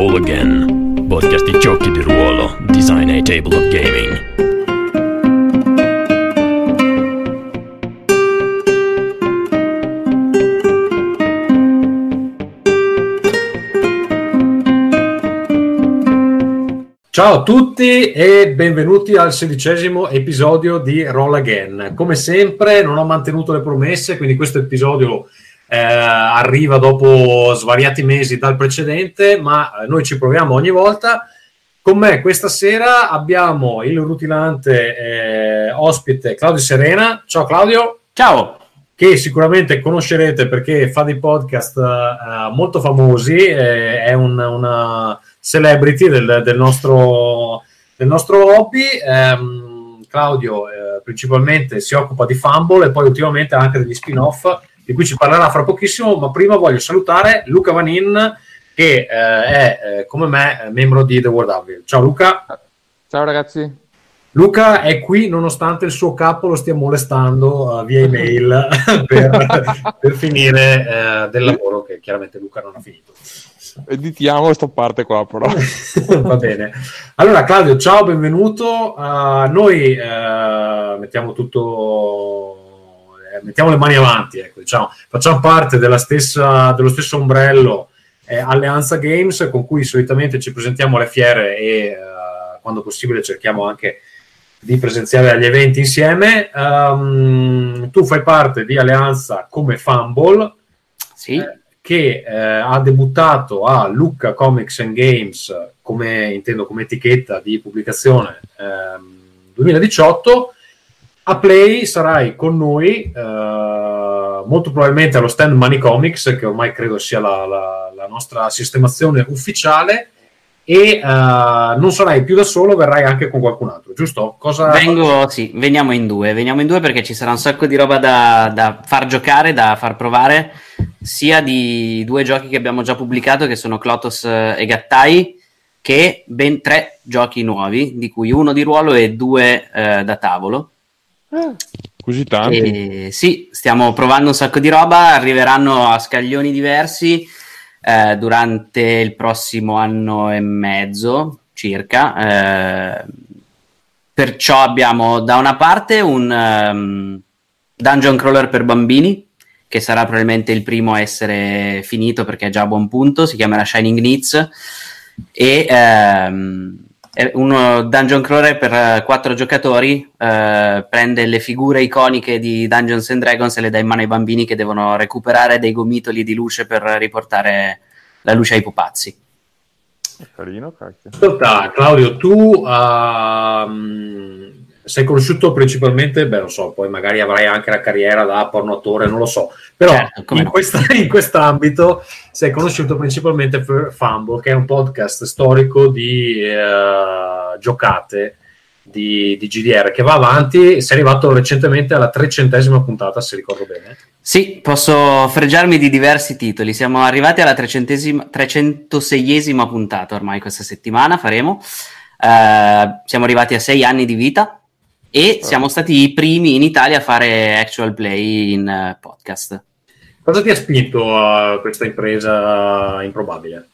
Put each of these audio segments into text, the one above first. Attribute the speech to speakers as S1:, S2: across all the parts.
S1: Roll Again, podcast di giochi di ruolo, design a table of gaming.
S2: Ciao a tutti e benvenuti al sedicesimo episodio di Roll Again. Come sempre non ho mantenuto le promesse, quindi questo episodio eh, arriva dopo svariati mesi dal precedente, ma eh, noi ci proviamo ogni volta. Con me questa sera abbiamo il rutilante eh, ospite Claudio Serena. Ciao Claudio.
S3: Ciao.
S2: Che sicuramente conoscerete perché fa dei podcast uh, molto famosi, eh, è un, una celebrity del, del, nostro, del nostro hobby. Um, Claudio eh, principalmente si occupa di Fumble e poi ultimamente anche degli spin-off di cui ci parlerà fra pochissimo, ma prima voglio salutare Luca Vanin che eh, è eh, come me membro di The World Avil. Ciao Luca.
S4: Ciao ragazzi.
S2: Luca è qui nonostante il suo capo lo stia molestando uh, via email per, per, finire uh, del lavoro che chiaramente Luca non ha finito.
S4: Editiamo questa parte qua però.
S2: Va bene. Allora Claudio, ciao, benvenuto. Uh, noi mettiamo tutto mettiamo le mani avanti, ecco, diciamo, facciamo parte stessa, dello stesso ombrello eh, Alleanza Games con cui solitamente ci presentiamo alle fiere e eh, quando possibile cerchiamo anche di presenziare agli eventi insieme. Um, tu fai parte di Alleanza come Fumble,
S3: sì.
S2: eh, che eh, ha debuttato a Lucca Comics and Games come intendo come etichetta di pubblicazione ehm, 2018 a Play sarai con noi, eh, molto probabilmente allo stand Money Comics, che ormai credo sia la, la, la nostra sistemazione ufficiale, e uh, non sarai più da solo, verrai anche con qualcun altro, giusto?
S3: Cosa... Vengo, sì, veniamo in due, veniamo in due perché ci sarà un sacco di roba da, da, far giocare, da far provare, sia di due giochi che abbiamo già pubblicato, che sono Clotos e Gattai, che ben tre giochi nuovi, di cui uno di ruolo e due eh, da tavolo.
S4: Così tanti?
S3: E, sì, stiamo provando un sacco di roba, arriveranno a scaglioni diversi eh, durante il prossimo anno e mezzo circa. Eh, perciò abbiamo da una parte un um, dungeon crawler per bambini, che sarà probabilmente il primo a essere finito perché è già a buon punto, si chiamerà Shining Needs. E um, uno dungeon crawler per uh, quattro giocatori uh, prende le figure iconiche di Dungeons and Dragons e le dà in mano ai bambini che devono recuperare dei gomitoli di luce per riportare la luce ai pupazzi.
S4: Carino, cacchio.
S2: Ascolta, Claudio, tu uh, sei conosciuto principalmente, beh, non so, poi magari avrai anche la carriera da porno attore, non lo so, però certo, in, no. questa, in quest'ambito sei conosciuto principalmente per Fumble, che è un podcast storico di uh, giocate di, di, GDR che va avanti sei arrivato recentemente alla trecentesima puntata, se ricordo bene.
S3: Sì, posso fregiarmi di diversi titoli. Siamo arrivati alla 306esima puntata ormai questa settimana, faremo. Uh, siamo arrivati a sei anni di vita e siamo stati i primi in Italia a fare actual play in uh, podcast.
S2: Cosa ti ha spinto a questa impresa improbabile?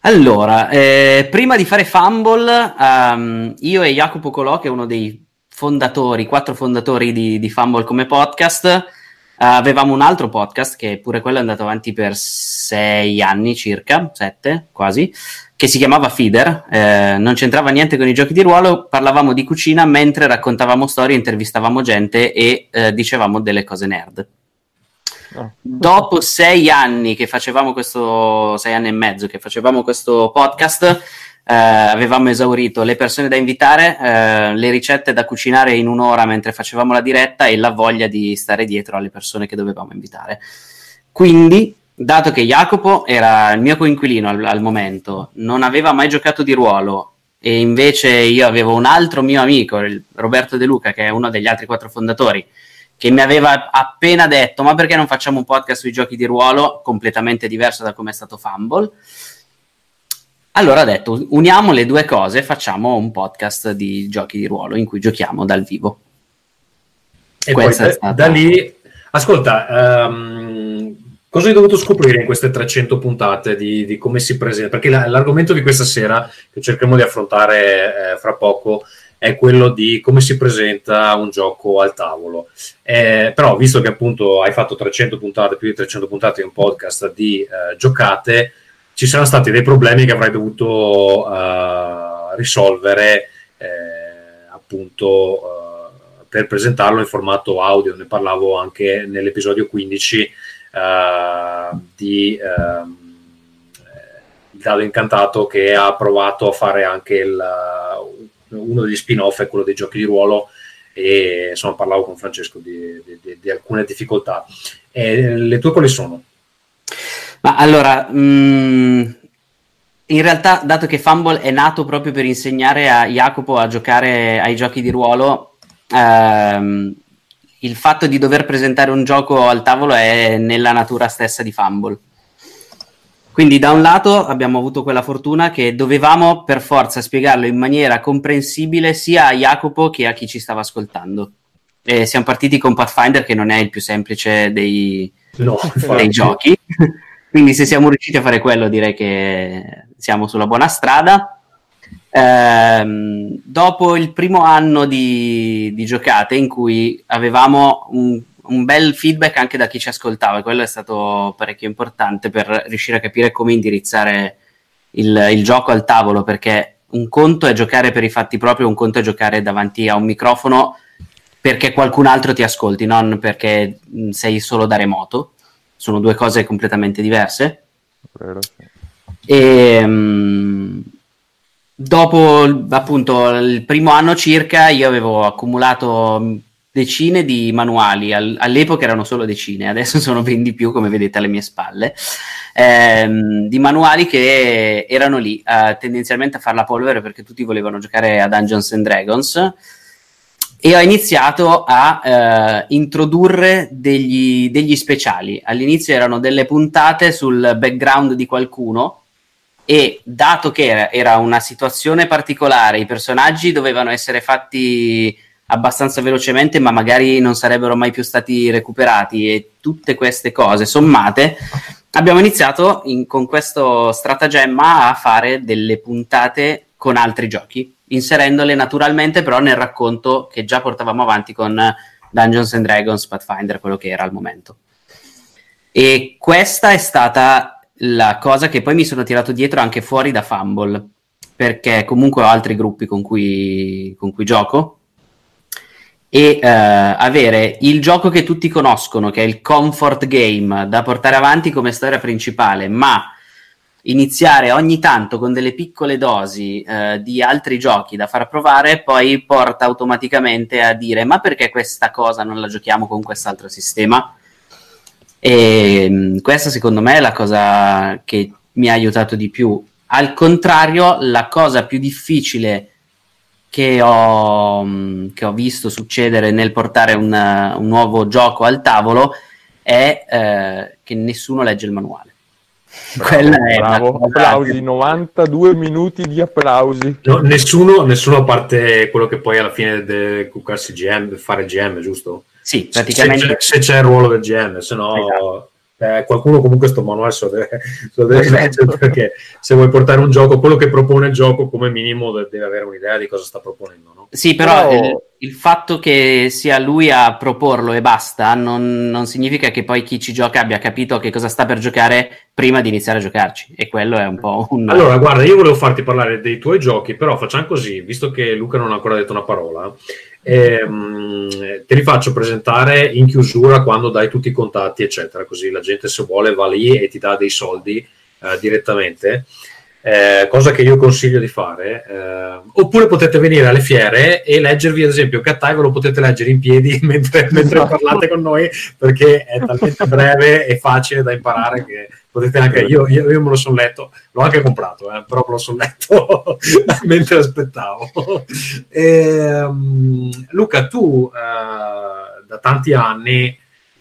S3: Allora, eh, prima di fare Fumble, um, io e Jacopo Colò, che è uno dei fondatori, quattro fondatori di, di Fumble come podcast, uh, avevamo un altro podcast che pure quello è andato avanti per sei anni circa, sette quasi, che si chiamava Feeder, eh, non c'entrava niente con i giochi di ruolo, parlavamo di cucina mentre raccontavamo storie, intervistavamo gente e eh, dicevamo delle cose nerd. Oh. Dopo sei anni che facevamo questo, sei anni e mezzo che facevamo questo podcast, eh, avevamo esaurito le persone da invitare, eh, le ricette da cucinare in un'ora mentre facevamo la diretta e la voglia di stare dietro alle persone che dovevamo invitare. Quindi dato che Jacopo era il mio coinquilino al, al, momento, non aveva mai giocato di ruolo e invece io avevo un altro mio amico, Roberto De Luca, che è uno degli altri quattro fondatori, che mi aveva appena detto ma perché non facciamo un podcast sui giochi di ruolo completamente diverso da come è stato Fumble? Allora ho detto uniamo le due cose, facciamo un podcast di giochi di ruolo in cui giochiamo dal vivo.
S2: E Questa poi da, stata... da lì, ascolta, um Cosa hai dovuto scoprire in queste 300 puntate di, di come si presenta? Perché la, l'argomento di questa sera, che cercheremo di affrontare eh, fra poco, è quello di come si presenta un gioco al tavolo. Eh, però, visto che appunto hai fatto 300 puntate, più di 300 puntate in un podcast di eh, giocate, ci saranno stati dei problemi che avrai dovuto eh, risolvere eh, appunto eh, per presentarlo in formato audio. Ne parlavo anche nell'episodio 15 uh, di uh, Il Dado Incantato che ha provato a fare anche il, uno degli spin-off, è quello dei giochi di ruolo e insomma parlavo con Francesco di, di, di alcune difficoltà. E le tue quali sono?
S3: Ma allora, mh, mm, in realtà, dato che Fumble è nato proprio per insegnare a Jacopo a giocare ai giochi di ruolo, ehm, il fatto di dover presentare un gioco al tavolo è nella natura stessa di Fumble. Quindi da un lato abbiamo avuto quella fortuna che dovevamo per forza spiegarlo in maniera comprensibile sia a Jacopo che a chi ci stava ascoltando. E siamo partiti con Pathfinder che non è il più semplice dei, no, dei giochi. Quindi se siamo riusciti a fare quello direi che siamo sulla buona strada. Ehm, dopo il primo anno di, di, giocate in cui avevamo un, un, bel feedback anche da chi ci ascoltava, quello è stato parecchio importante per riuscire a capire come indirizzare il, il gioco al tavolo, perché un conto è giocare per i fatti propri, un conto è giocare davanti a un microfono perché qualcun altro ti ascolti, non perché sei solo da remoto. Sono due cose completamente diverse. Vero. E, um, dopo appunto il primo anno circa io avevo accumulato decine di manuali, All- all'epoca erano solo decine, adesso sono ben di più come vedete alle mie spalle, ehm, di manuali che erano lì eh, tendenzialmente a fare la polvere perché tutti volevano giocare a Dungeons and Dragons. E ho iniziato a eh, introdurre degli, degli speciali. All'inizio erano delle puntate sul background di qualcuno e dato che era, era, una situazione particolare, i personaggi dovevano essere fatti abbastanza velocemente, ma magari non sarebbero mai più stati recuperati e tutte queste cose sommate, abbiamo iniziato in, con questo stratagemma a fare delle puntate con altri giochi, inserendole naturalmente però nel racconto che già portavamo avanti con Dungeons and Dragons Pathfinder, quello che era al momento. E questa è stata la cosa che poi mi sono tirato dietro anche fuori da Fumble, perché comunque ho altri gruppi con cui, con cui gioco e uh, avere il gioco che tutti conoscono, che è il comfort game da portare avanti come storia principale, ma iniziare ogni tanto con delle piccole dosi uh, di altri giochi da far provare, poi porta automaticamente a dire ma perché questa cosa non la giochiamo con quest'altro sistema? E mm, questa secondo me è la cosa che mi ha aiutato di più. Al contrario, la cosa più difficile che ho, mm, che ho visto succedere nel portare un, un, nuovo gioco al tavolo è eh, che nessuno legge il manuale.
S4: Quella è bravo. applausi, che... 92 minuti di applausi.
S2: No, nessuno, nessuno, a parte quello che poi alla fine deve cuccarsi GM, fare GM, giusto?
S3: Sì, praticamente.
S2: Se, se, c'è il ruolo del GM, se no esatto. eh, qualcuno comunque sto manuale se lo deve, se lo deve esatto. leggere perché se vuoi portare un gioco, quello che propone il gioco come minimo deve avere un'idea di cosa sta proponendo. No?
S3: Sì, però oh. il, il, fatto che sia lui a proporlo e basta non, non, significa che poi chi ci gioca abbia capito che cosa sta per giocare prima di iniziare a giocarci e quello è un po' un...
S2: Allora, guarda, io volevo farti parlare dei tuoi giochi, però facciamo così, visto che Luca non ha ancora detto una parola ehm, te li faccio presentare in chiusura quando dai tutti i contatti, eccetera, così la gente se vuole va lì e ti dà dei soldi eh, direttamente. Eh, cosa che io consiglio di fare. Eh, oppure potete venire alle fiere e leggervi, ad esempio, Cattai ve lo potete leggere in piedi mentre, mentre esatto. parlate con noi perché è talmente breve e facile da imparare che potete anche io, io, io, me lo sono letto, l'ho anche comprato, eh, però me lo sono letto mentre aspettavo. E, um, Luca, tu uh, da tanti anni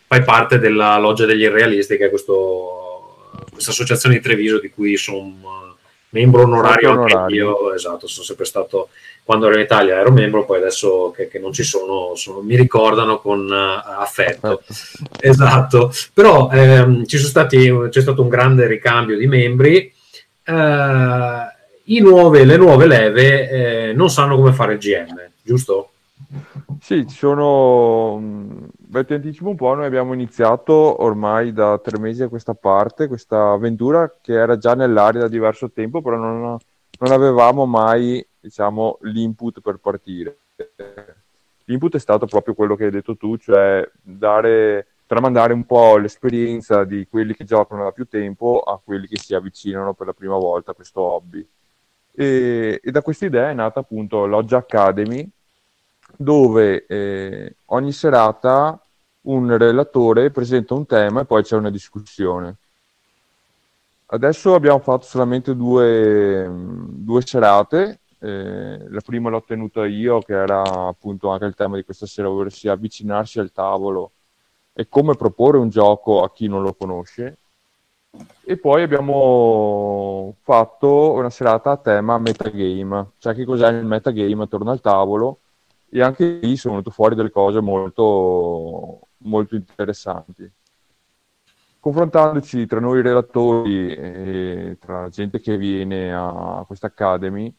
S2: fai parte della Loggia degli Irrealisti, che è questo, questa associazione di Treviso di cui sono membro onorario anche io, esatto, sono sempre stato quando ero in Italia ero membro, poi adesso che, che non ci sono, sono, mi ricordano con uh, affetto. Esatto, però ehm, ci sono stati, c'è stato un grande ricambio di membri. Uh, nuove, le nuove leve eh, non sanno come fare il GM, giusto?
S4: Sì, ci sono. Beh, ti anticipo un po'. Noi abbiamo iniziato ormai da tre mesi a questa parte, questa avventura che era già nell'aria da diverso tempo, però non, non avevamo mai diciamo, l'input per partire. L'input è stato proprio quello che hai detto tu, cioè dare, tramandare un po' l'esperienza di quelli che giocano da più tempo a quelli che si avvicinano per la prima volta a questo hobby. E, e da questa idea è nata appunto Loggia Academy, dove eh, ogni serata un relatore presenta un tema e poi c'è una discussione. Adesso abbiamo fatto solamente due, due serate eh, la prima l'ho tenuta io, che era appunto anche il tema di questa sera, ovvero sia avvicinarsi al tavolo e come proporre un gioco a chi non lo conosce. E poi abbiamo fatto una serata a tema metagame, cioè che cos'è il metagame attorno al tavolo e anche lì sono venute fuori delle cose molto, molto interessanti. Confrontandoci tra noi relatori e tra la gente che viene a questa Academy,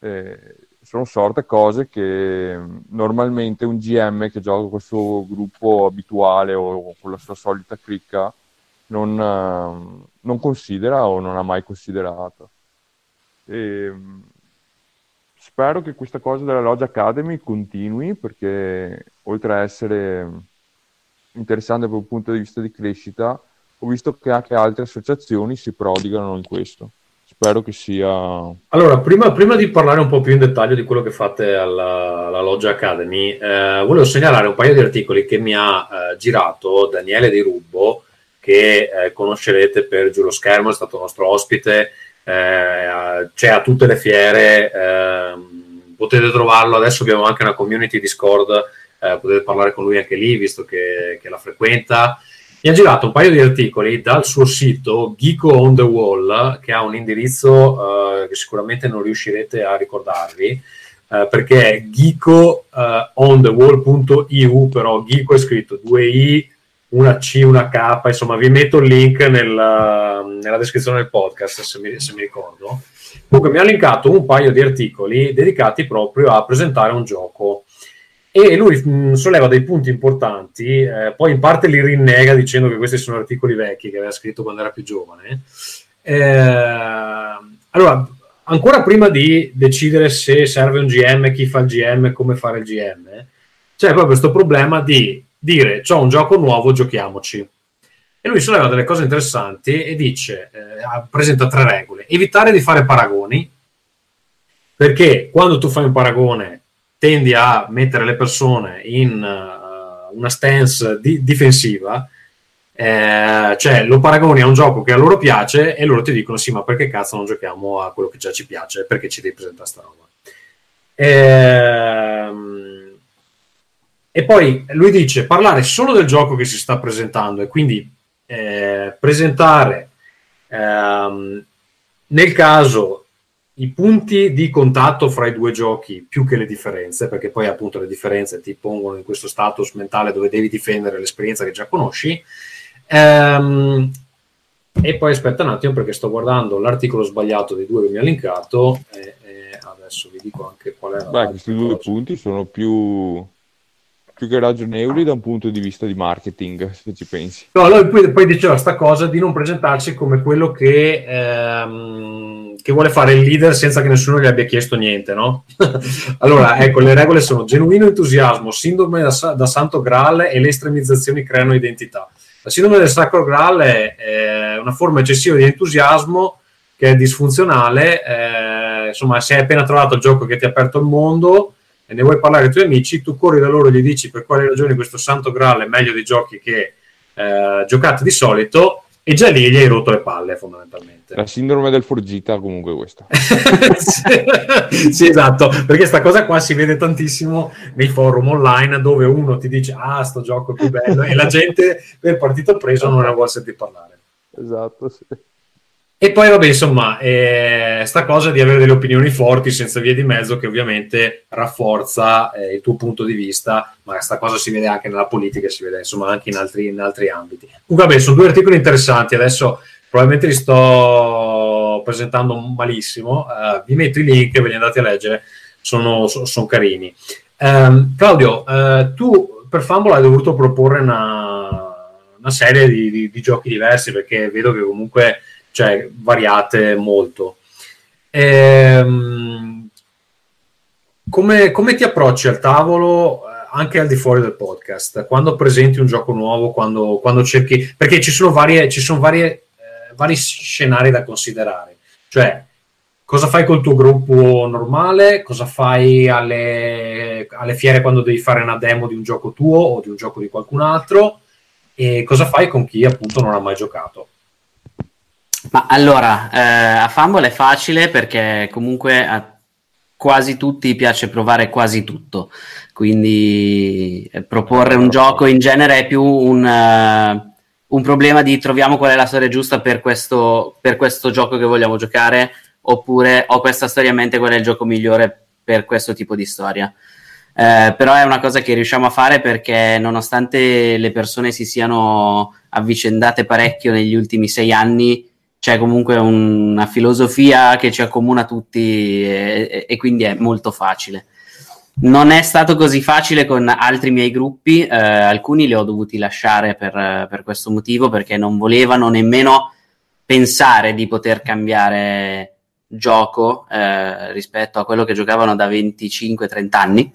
S4: eh, sono sorte cose che normalmente un GM che gioca con il suo gruppo abituale o con la sua solita cricca non, uh, non considera o non ha mai considerato. E, spero che questa cosa della Lodge Academy continui perché oltre a essere interessante dal punto di vista di crescita, ho visto che anche altre associazioni si prodigano in questo. Spero che sia...
S2: Allora, prima, prima, di parlare un po' più in dettaglio di quello che fate alla, alla Loggia Academy, eh, volevo segnalare un paio di articoli che mi ha eh, girato Daniele Di Rubbo, che eh, conoscerete per Giù lo Schermo, è stato nostro ospite, eh, c'è a tutte le fiere, ehm, potete trovarlo, adesso abbiamo anche una community Discord, eh, potete parlare con lui anche lì, visto che, che la frequenta. Mi ha girato un paio di articoli dal suo sito Geeko on the Wall, che ha un indirizzo uh, che sicuramente non riuscirete a ricordarvi, uh, perché è geekoonthewall.eu, però Geeko è scritto 2i, una C, una K, insomma vi metto il link nella, nella descrizione del podcast se mi, se mi ricordo. Comunque mi ha linkato un paio di articoli dedicati proprio a presentare un gioco e lui mh, mm, solleva dei punti importanti, eh, poi in parte li rinnega dicendo che questi sono articoli vecchi che aveva scritto quando era più giovane. Eh, allora, ancora prima di decidere se serve un GM, chi fa il GM, come fare il GM, c'è proprio questo problema di dire c'ho un gioco nuovo, giochiamoci. E lui solleva delle cose interessanti e dice, eh, presenta tre regole. Evitare di fare paragoni, perché quando tu fai un paragone tendi a mettere le persone in uh, una stance di- difensiva, eh, cioè lo paragoni a un gioco che a loro piace e loro ti dicono sì, ma perché cazzo non giochiamo a quello che già ci piace? Perché ci devi presentare sta roba? Ehm, e poi lui dice parlare solo del gioco che si sta presentando e quindi eh, presentare ehm, nel caso i punti di contatto fra i due giochi più che le differenze, perché poi appunto le differenze ti pongono in questo status mentale dove devi difendere l'esperienza che già conosci. Ehm, e poi aspetta un attimo perché sto guardando l'articolo sbagliato dei due che mi ha linkato e, e adesso vi dico anche qual è.
S4: Beh, questi due punti sono più più che ragionevoli da un punto di vista di marketing, se ci pensi.
S2: No, lui poi, poi diceva questa cosa di non presentarsi come quello che, ehm, che, vuole fare il leader senza che nessuno gli abbia chiesto niente, no? allora, ecco, le regole sono genuino entusiasmo, sindrome da, da, santo graal e le estremizzazioni creano identità. La sindrome del sacro graal è, è una forma eccessiva di entusiasmo che è disfunzionale, eh, insomma, se hai appena trovato il gioco che ti ha aperto il mondo e ne vuoi parlare ai tuoi amici, tu corri da loro e gli dici per quali ragioni questo santo graal è meglio dei giochi che eh, giocate di solito e già lì gli hai rotto le palle fondamentalmente.
S4: La sindrome del forgita comunque questa.
S2: sì, sì, esatto, perché questa cosa qua si vede tantissimo nei forum online dove uno ti dice ah sto gioco è più bello e la gente per partito preso non ne vuole sentire parlare.
S4: Esatto, sì.
S2: E poi, vabbè, insomma, eh, sta cosa di avere delle opinioni forti senza vie di mezzo che ovviamente rafforza eh, il tuo punto di vista, ma sta cosa si vede anche nella politica, si vede insomma anche in altri, in altri ambiti. Comunque, vabbè, sono due articoli interessanti, adesso probabilmente li sto presentando malissimo, uh, vi metto i link ve li andate a leggere, sono, sono, sono carini. Um, Claudio, uh, tu per Fumble hai dovuto proporre una, una serie di, di, di giochi diversi perché vedo che comunque cioè variate molto. Ehm, come, come, ti approcci al tavolo eh, anche al di fuori del podcast? Quando presenti un gioco nuovo, quando, quando cerchi... Perché ci sono, varie, ci sono varie, eh, vari scenari da considerare. Cioè, cosa fai col tuo gruppo normale? Cosa fai alle, alle fiere quando devi fare una demo di un gioco tuo o di un gioco di qualcun altro? E cosa fai con chi appunto non ha mai giocato?
S3: Ma allora, eh, a Fumble è facile perché comunque a quasi tutti piace provare quasi tutto, quindi eh, proporre un gioco in genere è più un, uh, un, problema di troviamo qual è la storia giusta per questo, per questo gioco che vogliamo giocare, oppure ho questa storia a mente, qual è il gioco migliore per questo tipo di storia. Eh, però è una cosa che riusciamo a fare perché nonostante le persone si siano avvicendate parecchio negli ultimi sei anni, c'è comunque un, una filosofia che ci accomuna tutti e, e, quindi è molto facile. Non è stato così facile con altri miei gruppi, eh, alcuni li ho dovuti lasciare per, per, questo motivo perché non volevano nemmeno pensare di poter cambiare gioco eh, rispetto a quello che giocavano da 25-30 anni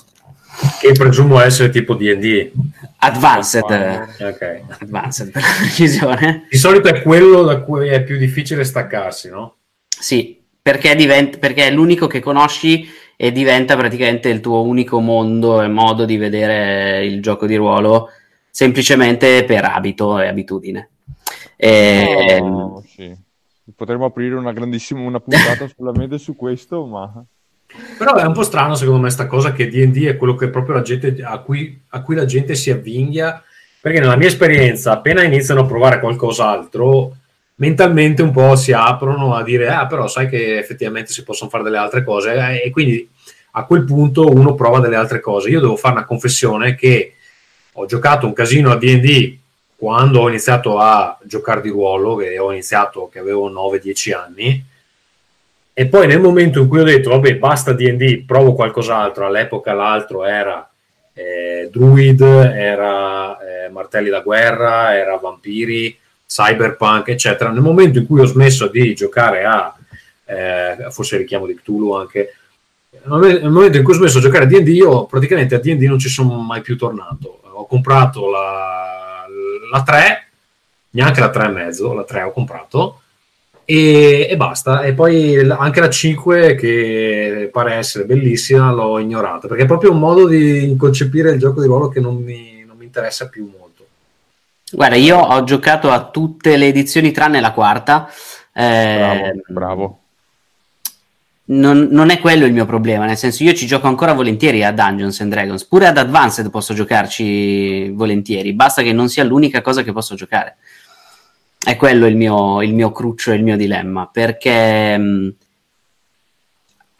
S2: che presumo essere tipo D&D.
S3: Advanced. Okay. Advanced per la precisione.
S2: Di solito è quello da cui è più difficile staccarsi, no?
S3: Sì, perché, diventa, perché è l'unico che conosci e diventa praticamente il tuo unico mondo e modo di vedere il gioco di ruolo semplicemente per abito e abitudine.
S4: E... Oh, sì. Potremmo aprire una grandissima una puntata solamente su questo, ma
S2: però è un po' strano secondo me sta cosa che D&D è quello che proprio la gente, a, cui, a cui la gente si avvinghia, perché nella mia esperienza appena iniziano a provare qualcos'altro, mentalmente un po' si aprono a dire ah però sai che effettivamente si possono fare delle altre cose eh, e quindi a quel punto uno prova delle altre cose. Io devo fare una confessione che ho giocato un casino a D&D quando ho iniziato a giocare di ruolo, che ho iniziato che avevo 9-10 anni, e poi nel momento in cui ho detto, vabbè, basta DD, provo qualcos'altro, all'epoca l'altro era eh, Druid, era eh, Martelli da Guerra, era Vampiri, Cyberpunk, eccetera. Nel momento in cui ho smesso di giocare a, eh, forse richiamo di Cthulhu anche, nel momento in cui ho smesso di giocare a D&D, io praticamente a D&D non ci sono mai più tornato. Ho comprato la, la 3, neanche la 3,5, la 3 ho comprato, e, e, basta. E poi anche la 5, che pare essere bellissima, l'ho ignorata perché è proprio un modo di concepire il gioco di ruolo che non mi, non mi interessa più molto.
S3: Guarda, io ho giocato a tutte le edizioni tranne la quarta.
S4: Eh, bravo, bravo.
S3: Non, non, è quello il mio problema, nel senso io ci gioco ancora volentieri a Dungeons and Dragons, pure ad Advanced posso giocarci volentieri, basta che non sia l'unica cosa che posso giocare. È quello il mio, il mio cruccio e il mio dilemma, perché mh, mm,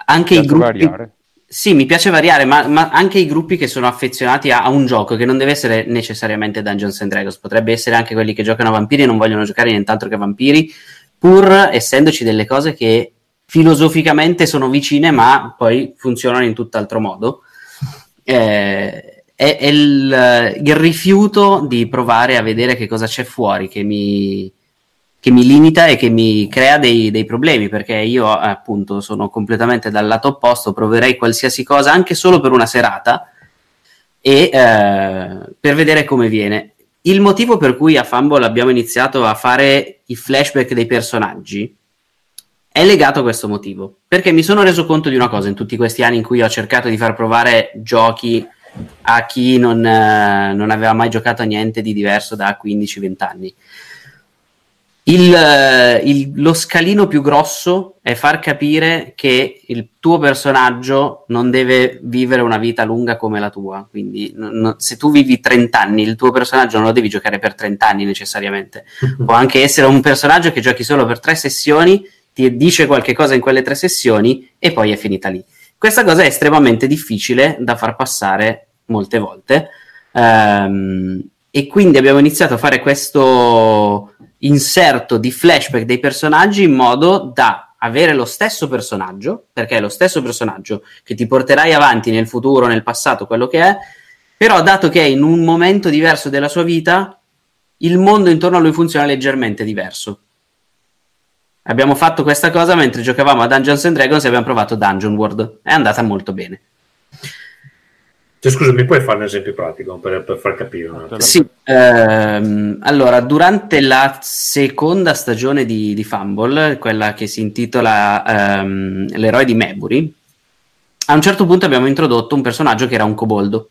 S3: anche i gruppi... Variare. Sì, mi piace variare, ma, ma, anche i gruppi che sono affezionati a, a, un gioco che non deve essere necessariamente Dungeons and Dragons, potrebbe essere anche quelli che giocano a vampiri e non vogliono giocare nient'altro che vampiri, pur essendoci delle cose che filosoficamente sono vicine, ma poi funzionano in tutt'altro modo. Eh, è, è il, il, rifiuto di provare a vedere che cosa c'è fuori che mi, che mi limita e che mi crea dei, dei, problemi perché io appunto sono completamente dal lato opposto, proverei qualsiasi cosa anche solo per una serata e eh, per vedere come viene. Il motivo per cui a Fumble abbiamo iniziato a fare i flashback dei personaggi è legato a questo motivo perché mi sono reso conto di una cosa in tutti questi anni in cui ho cercato di far provare giochi a chi non, eh, non aveva mai giocato a niente di diverso da 15-20 anni. Il, eh, il, lo scalino più grosso è far capire che il tuo personaggio non deve vivere una vita lunga come la tua. Quindi, no, se tu vivi 30 anni, il tuo personaggio non lo devi giocare per 30 anni necessariamente. Può anche essere un personaggio che giochi solo per tre sessioni, ti dice qualche cosa in quelle tre sessioni e poi è finita lì. Questa cosa è estremamente difficile da far passare molte volte. Um, e quindi abbiamo iniziato a fare questo inserto di flashback dei personaggi in modo da avere lo stesso personaggio, perché è lo stesso personaggio che ti porterai avanti nel futuro, nel passato, quello che è, però dato che è in un momento diverso della sua vita, il mondo intorno a lui funziona leggermente diverso. Abbiamo fatto questa cosa mentre giocavamo a Dungeons and Dragons e abbiamo provato Dungeon World. È andata molto bene.
S2: Cioè, scusa, mi puoi fare un esempio pratico per, per far capire?
S3: Sì, ehm, allora, durante la seconda stagione di, di, Fumble, quella che si intitola ehm, L'eroe di Mebury, a un certo punto abbiamo introdotto un personaggio che era un coboldo.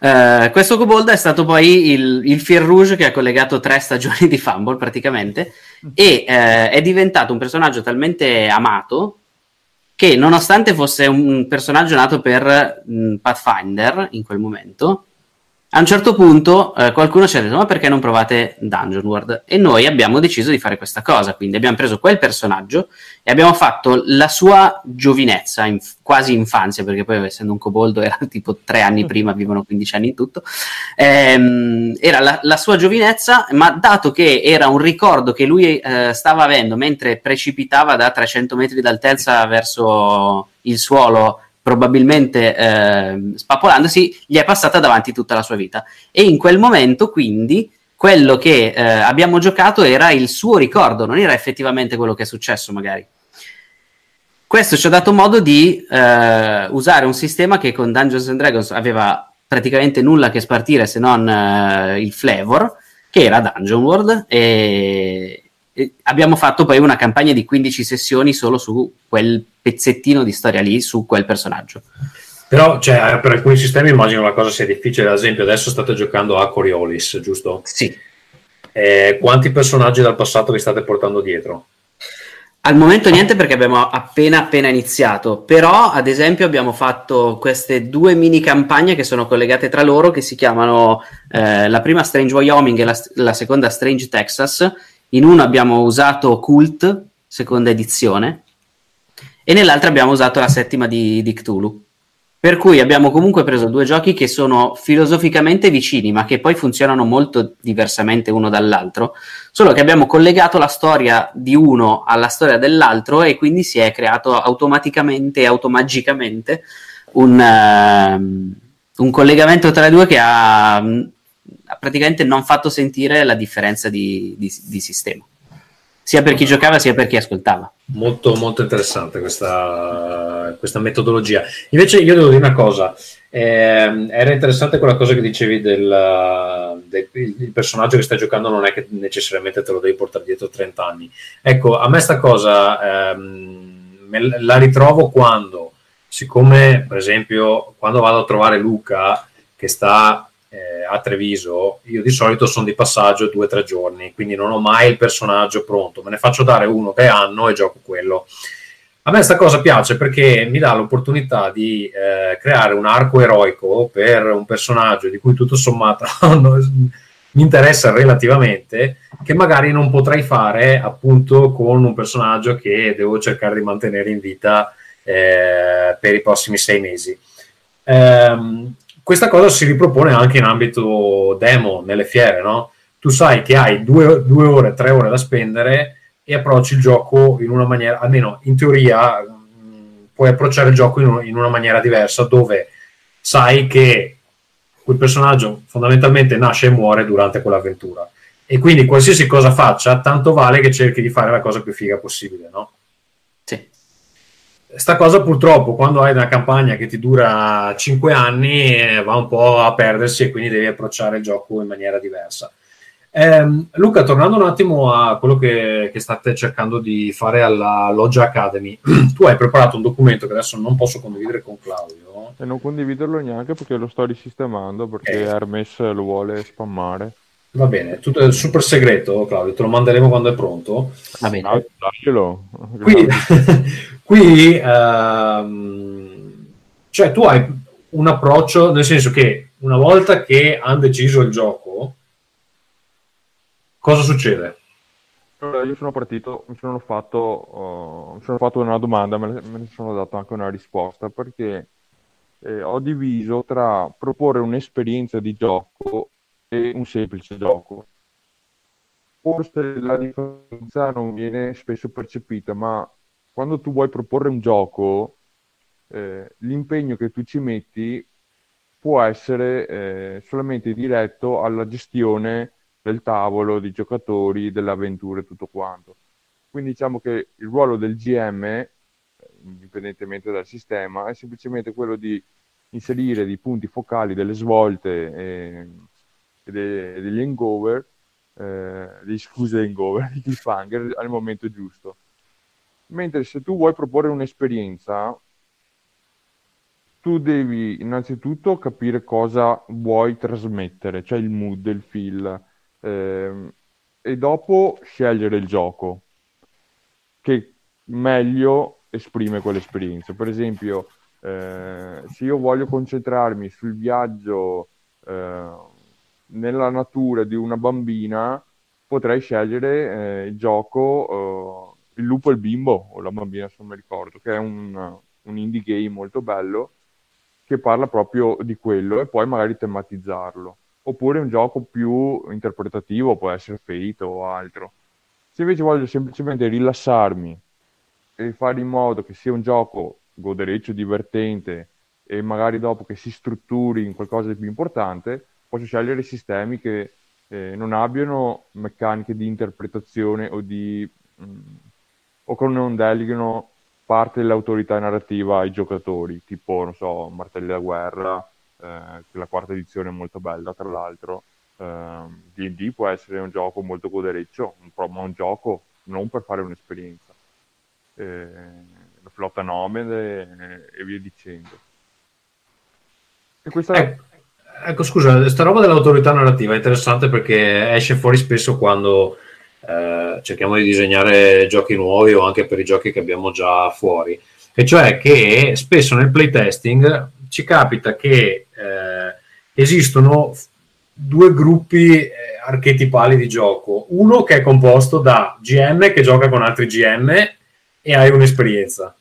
S3: Uh, questo Coboldo è stato poi il, il fil rouge che ha collegato tre stagioni di Fumble praticamente e uh, è diventato un personaggio talmente amato che nonostante fosse un personaggio nato per mh, Pathfinder in quel momento, a un certo punto eh, qualcuno ci ha detto ma perché non provate Dungeon World? E noi abbiamo deciso di fare questa cosa, quindi abbiamo preso quel personaggio e abbiamo fatto la sua giovinezza, inf- quasi infanzia, perché poi essendo un coboldo era tipo tre anni prima, vivono 15 anni in tutto, ehm, era la, la, sua giovinezza, ma dato che era un ricordo che lui eh, stava avendo mentre precipitava da 300 metri d'altezza verso il suolo probabilmente eh, spapolandosi, gli è passata davanti tutta la sua vita. E in quel momento, quindi, quello che eh, abbiamo giocato era il suo ricordo, non era effettivamente quello che è successo, magari. Questo ci ha dato modo di eh, usare un sistema che con Dungeons and Dragons aveva praticamente nulla che spartire se non eh, il flavor, che era Dungeon World, e, abbiamo fatto poi una campagna di 15 sessioni solo su quel pezzettino di storia lì, su quel personaggio.
S2: Però cioè, per alcuni sistemi immagino la cosa sia difficile, ad esempio adesso state giocando a Coriolis, giusto?
S3: Sì.
S2: Eh, quanti personaggi dal passato vi state portando dietro?
S3: Al momento niente perché abbiamo appena appena iniziato, però ad esempio abbiamo fatto queste due mini campagne che sono collegate tra loro che si chiamano eh, la prima Strange Wyoming e la, la seconda Strange Texas in uno abbiamo usato Cult, seconda edizione, e nell'altra abbiamo usato la settima di, di Cthulhu. Per cui abbiamo comunque preso due giochi che sono filosoficamente vicini, ma che poi funzionano molto diversamente uno dall'altro, solo che abbiamo collegato la storia di uno alla storia dell'altro e quindi si è creato automaticamente automagicamente un, uh, un collegamento tra i due che ha praticamente non fatto sentire la differenza di, di, di sistema sia per chi giocava sia per chi ascoltava.
S2: Molto, molto interessante questa, questa metodologia. Invece io devo dire una cosa, eh, era interessante quella cosa che dicevi del, del personaggio che stai giocando non è che necessariamente te lo devi portare dietro 30 anni. Ecco, a me sta cosa ehm, la ritrovo quando, siccome per esempio quando vado a trovare Luca che sta eh, a Treviso, io di solito sono di passaggio due o tre giorni, quindi non ho mai il personaggio pronto, me ne faccio dare uno che hanno e gioco quello. A me questa cosa piace perché mi dà l'opportunità di eh, creare un arco eroico per un personaggio di cui tutto sommato mi interessa relativamente, che magari non potrei fare appunto con un personaggio che devo cercare di mantenere in vita eh, per i prossimi sei mesi. Um, questa cosa si ripropone anche in ambito demo, nelle fiere, no? Tu sai che hai due, due ore, tre ore da spendere e approcci il gioco in una maniera, almeno in teoria, mh, puoi approcciare il gioco in, un, in una maniera diversa dove sai che quel personaggio fondamentalmente nasce e muore durante quell'avventura. E quindi qualsiasi cosa faccia, tanto vale che cerchi di fare la cosa più figa possibile, no? Sta cosa purtroppo quando hai una campagna che ti dura 5 anni eh, va un po' a perdersi e quindi devi approcciare il gioco in maniera diversa. Eh, Luca, tornando un attimo a quello che, che, state cercando di fare alla Loggia Academy, tu hai preparato un documento che adesso non posso condividere con Claudio.
S4: E non condividerlo neanche perché lo sto risistemando perché eh. Hermes lo vuole spammare.
S2: Va bene, tutto è super segreto, Claudio, te lo manderemo quando è pronto.
S3: Va bene.
S4: Ah, lascialo.
S2: Qui, qui ehm, cioè tu hai un approccio, nel senso che una volta che hanno deciso il gioco, cosa succede?
S4: Allora, io sono partito, mi sono fatto, uh, mi sono fatto una domanda, me ne, me ne sono dato anche una risposta, perché eh, ho diviso tra proporre un'esperienza di gioco e un semplice gioco. Forse la differenza non viene spesso percepita, ma quando tu vuoi proporre un gioco, eh, l'impegno che tu ci metti può essere eh, solamente diretto alla gestione del tavolo, dei giocatori, dell'avventura e tutto quanto. Quindi diciamo che il ruolo del GM, eh, indipendentemente dal sistema, è semplicemente quello di inserire dei punti focali, delle svolte e, e de, degli hangover, eh, degli scuse hangover, di cliffhanger al momento giusto. Mentre se tu vuoi proporre un'esperienza, tu devi innanzitutto capire cosa vuoi trasmettere, cioè il mood, il feel, ehm, e dopo scegliere il gioco che meglio esprime quell'esperienza. Per esempio, eh, se io voglio concentrarmi sul viaggio eh, nella natura di una bambina, potrei scegliere eh, il gioco eh, Il lupo e il bimbo, o la bambina se non mi ricordo, che è un, un indie game molto bello che parla proprio di quello e poi magari tematizzarlo. Oppure un gioco più interpretativo, può essere Fate o altro. Se invece voglio semplicemente rilassarmi e fare in modo che sia un gioco godereccio, divertente e magari dopo che si strutturi in qualcosa di più importante, posso scegliere sistemi che eh, non abbiano meccaniche di interpretazione o, di, mh, mm, o che non deleghino parte dell'autorità narrativa ai giocatori, tipo, non so, Martelli da Guerra, eh, che la quarta edizione è molto bella, tra l'altro. Eh, D&D può essere un gioco molto godereccio, ma un gioco non per fare un'esperienza. Eh, la flotta nomade e via dicendo.
S2: E questa... Ecco, ecco, scusa, questa roba dell'autorità narrativa è interessante perché esce fuori spesso quando eh, cerchiamo di disegnare giochi nuovi o anche per i giochi che abbiamo già fuori. E cioè che spesso nel playtesting ci capita che eh, esistono due gruppi eh, archetipali di gioco. Uno che è composto da GM che gioca con altri GM e hai un'esperienza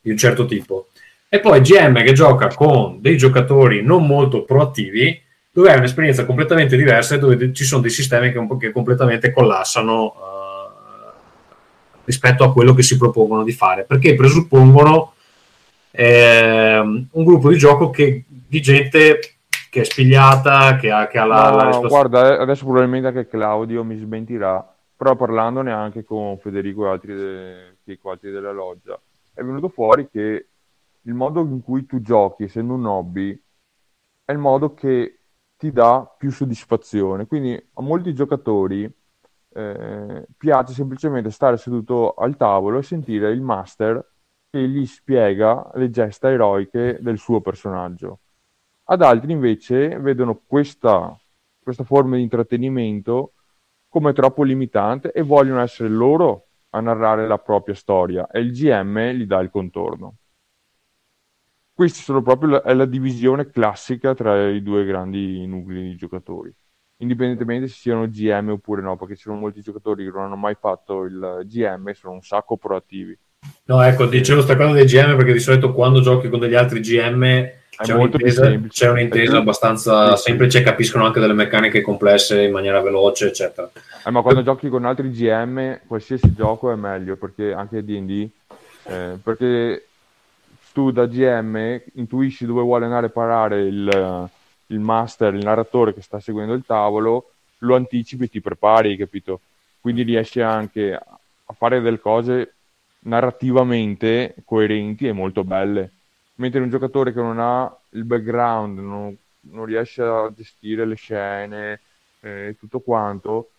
S2: di un certo tipo. E poi GM che gioca con dei giocatori non molto proattivi dove hai un'esperienza completamente diversa e dove ci sono dei sistemi che, che completamente collassano uh, rispetto a quello che si propongono di fare, perché presuppongono eh, un gruppo di gioco che, di gente che è spigliata, che ha, che ha la,
S4: no,
S2: la
S4: risposta... Guarda, adesso probabilmente anche Claudio mi smentirà, però parlandone anche con Federico e altri, de... altri della loggia, è venuto fuori che il modo in cui tu giochi, essendo un hobby, è il modo che ti dà più soddisfazione. Quindi a molti giocatori eh, piace semplicemente stare seduto al tavolo e sentire il master che gli spiega le gesta eroiche del suo personaggio. Ad altri invece vedono questa, questa forma di intrattenimento come troppo limitante e vogliono essere loro a narrare la propria storia e il GM gli dà il contorno questa sono proprio la, è la divisione classica tra i due grandi nuclei di giocatori indipendentemente se siano GM oppure no, perché ci sono molti giocatori che non hanno mai fatto il GM e sono un sacco proattivi.
S2: No, ecco, dicevo questa cosa dei GM perché di solito quando giochi con degli altri GM c'è un'intesa, c'è un'intesa abbastanza sì, semplice, capiscono anche delle meccaniche complesse in maniera veloce, eccetera.
S4: Eh, ma quando giochi con altri GM, qualsiasi gioco è meglio, perché anche D&D, eh, perché tu da GM intuisci dove vuole andare a parare il, il master, il narratore che sta seguendo il tavolo, lo anticipi e ti prepari, capito? Quindi riesci anche a fare delle cose narrativamente coerenti e molto belle. Mentre un giocatore che non ha il background, non, non riesce a gestire le scene e eh, tutto quanto,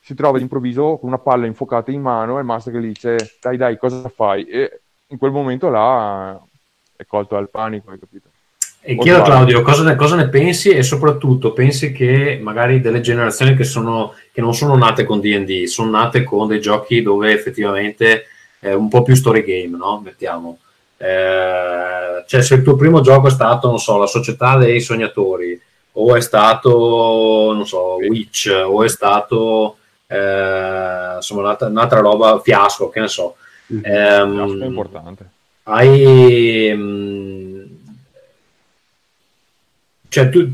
S4: si trova all'improvviso con una palla infuocata in mano e il master che gli dice dai dai cosa fai? E in quel momento là è colto dal panico, hai capito?
S2: E chiedo a? Claudio cosa ne, cosa ne pensi e soprattutto pensi che magari delle generazioni che, sono, che non sono nate con D&D, sono nate con dei giochi dove effettivamente è un po' più story game, no? Mettiamo. Eh, cioè se il tuo primo gioco è stato, non so, la società dei sognatori, o è stato, non so, Witch, o è stato eh, insomma un'altra, un'altra roba, fiasco, che ne so. Ehm,
S4: Questo è importante.
S2: hai mm, cioè tu,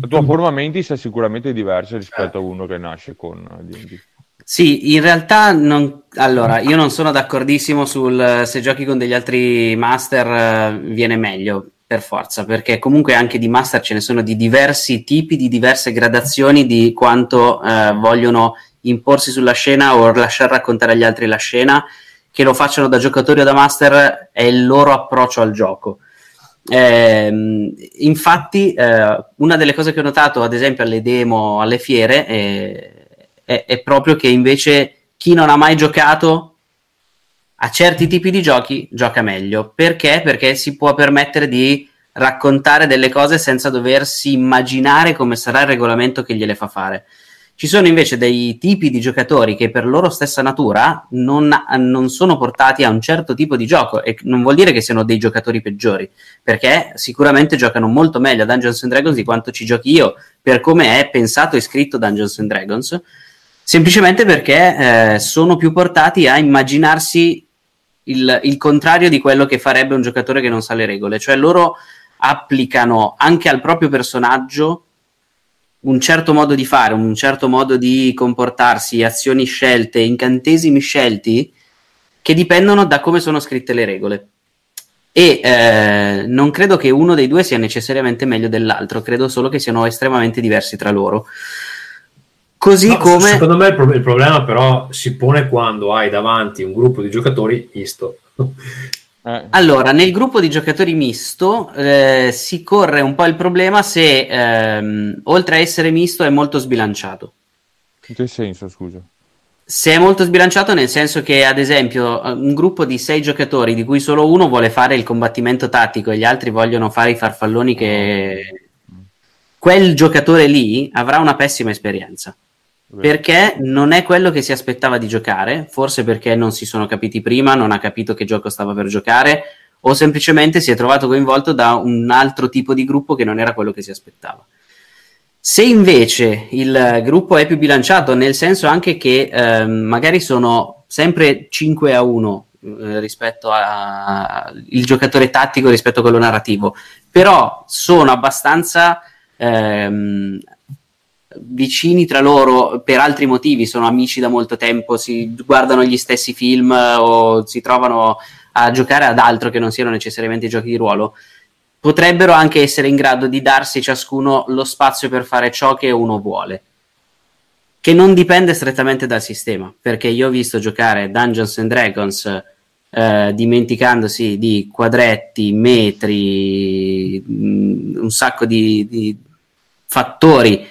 S4: La tua forma mentis è sicuramente diversa rispetto a uno che nasce con eh, D&D.
S3: Sì, in realtà non... allora, io non sono d'accordissimo sul eh, se giochi con degli altri master eh, viene meglio per forza, perché comunque anche di master ce ne sono di diversi tipi, di diverse gradazioni di quanto eh, vogliono imporsi sulla scena o lasciar raccontare agli altri la scena, che lo facciano da giocatori o da master è il loro approccio al gioco. Ehm, infatti, eh, una delle cose che ho notato, ad esempio, alle demo, alle fiere, è, è- è proprio che invece chi non ha mai giocato a certi tipi di giochi gioca meglio. Perché? Perché si può permettere di raccontare delle cose senza doversi immaginare come sarà il regolamento che gliele fa fare. Ci sono invece dei tipi di giocatori che per loro stessa natura non, non sono portati a un certo tipo di gioco e non vuol dire che siano dei giocatori peggiori, perché sicuramente giocano molto meglio a Dungeons and Dragons di quanto ci giochi io, per come è pensato e scritto Dungeons and Dragons, semplicemente perché eh, sono più portati a immaginarsi il, il contrario di quello che farebbe un giocatore che non sa le regole, cioè loro applicano anche al proprio personaggio un certo modo di fare, un certo modo di comportarsi, azioni scelte, incantesimi scelti che dipendono da come sono scritte le regole. E eh, non credo che uno dei due sia necessariamente meglio dell'altro, credo solo che siano estremamente diversi tra loro. Così
S2: No,
S3: come...
S2: Secondo me il, pro- il problema però si pone quando hai davanti un gruppo di giocatori misto.
S4: Eh,
S3: Allora, nel gruppo di giocatori misto eh, si corre un po' il problema se ehm, oltre a essere misto è molto sbilanciato.
S4: in che senso, scusa?
S3: Se è molto sbilanciato nel senso che, ad esempio, un gruppo di sei giocatori di cui solo uno vuole fare il combattimento tattico e gli altri vogliono fare i farfalloni che... Quel giocatore lì avrà una pessima esperienza perché non è quello che si aspettava di giocare, forse perché non si sono capiti prima, non ha capito che gioco stava per giocare, o semplicemente si è trovato coinvolto da un altro tipo di gruppo che non era quello che si aspettava. Se invece il gruppo è più bilanciato, nel senso anche che ehm, magari sono sempre 5 a 1 eh, rispetto al giocatore tattico rispetto a quello narrativo, però sono abbastanza ehm, vicini tra loro per altri motivi, sono amici da molto tempo, si guardano gli stessi film eh, o si trovano a giocare ad altro che non siano necessariamente giochi di ruolo, potrebbero anche essere in grado di darsi ciascuno lo spazio per fare ciò che uno vuole. Che non dipende strettamente dal sistema, perché io ho visto giocare Dungeons and Dragons eh, dimenticandosi di quadretti, metri, mh, un sacco di, di fattori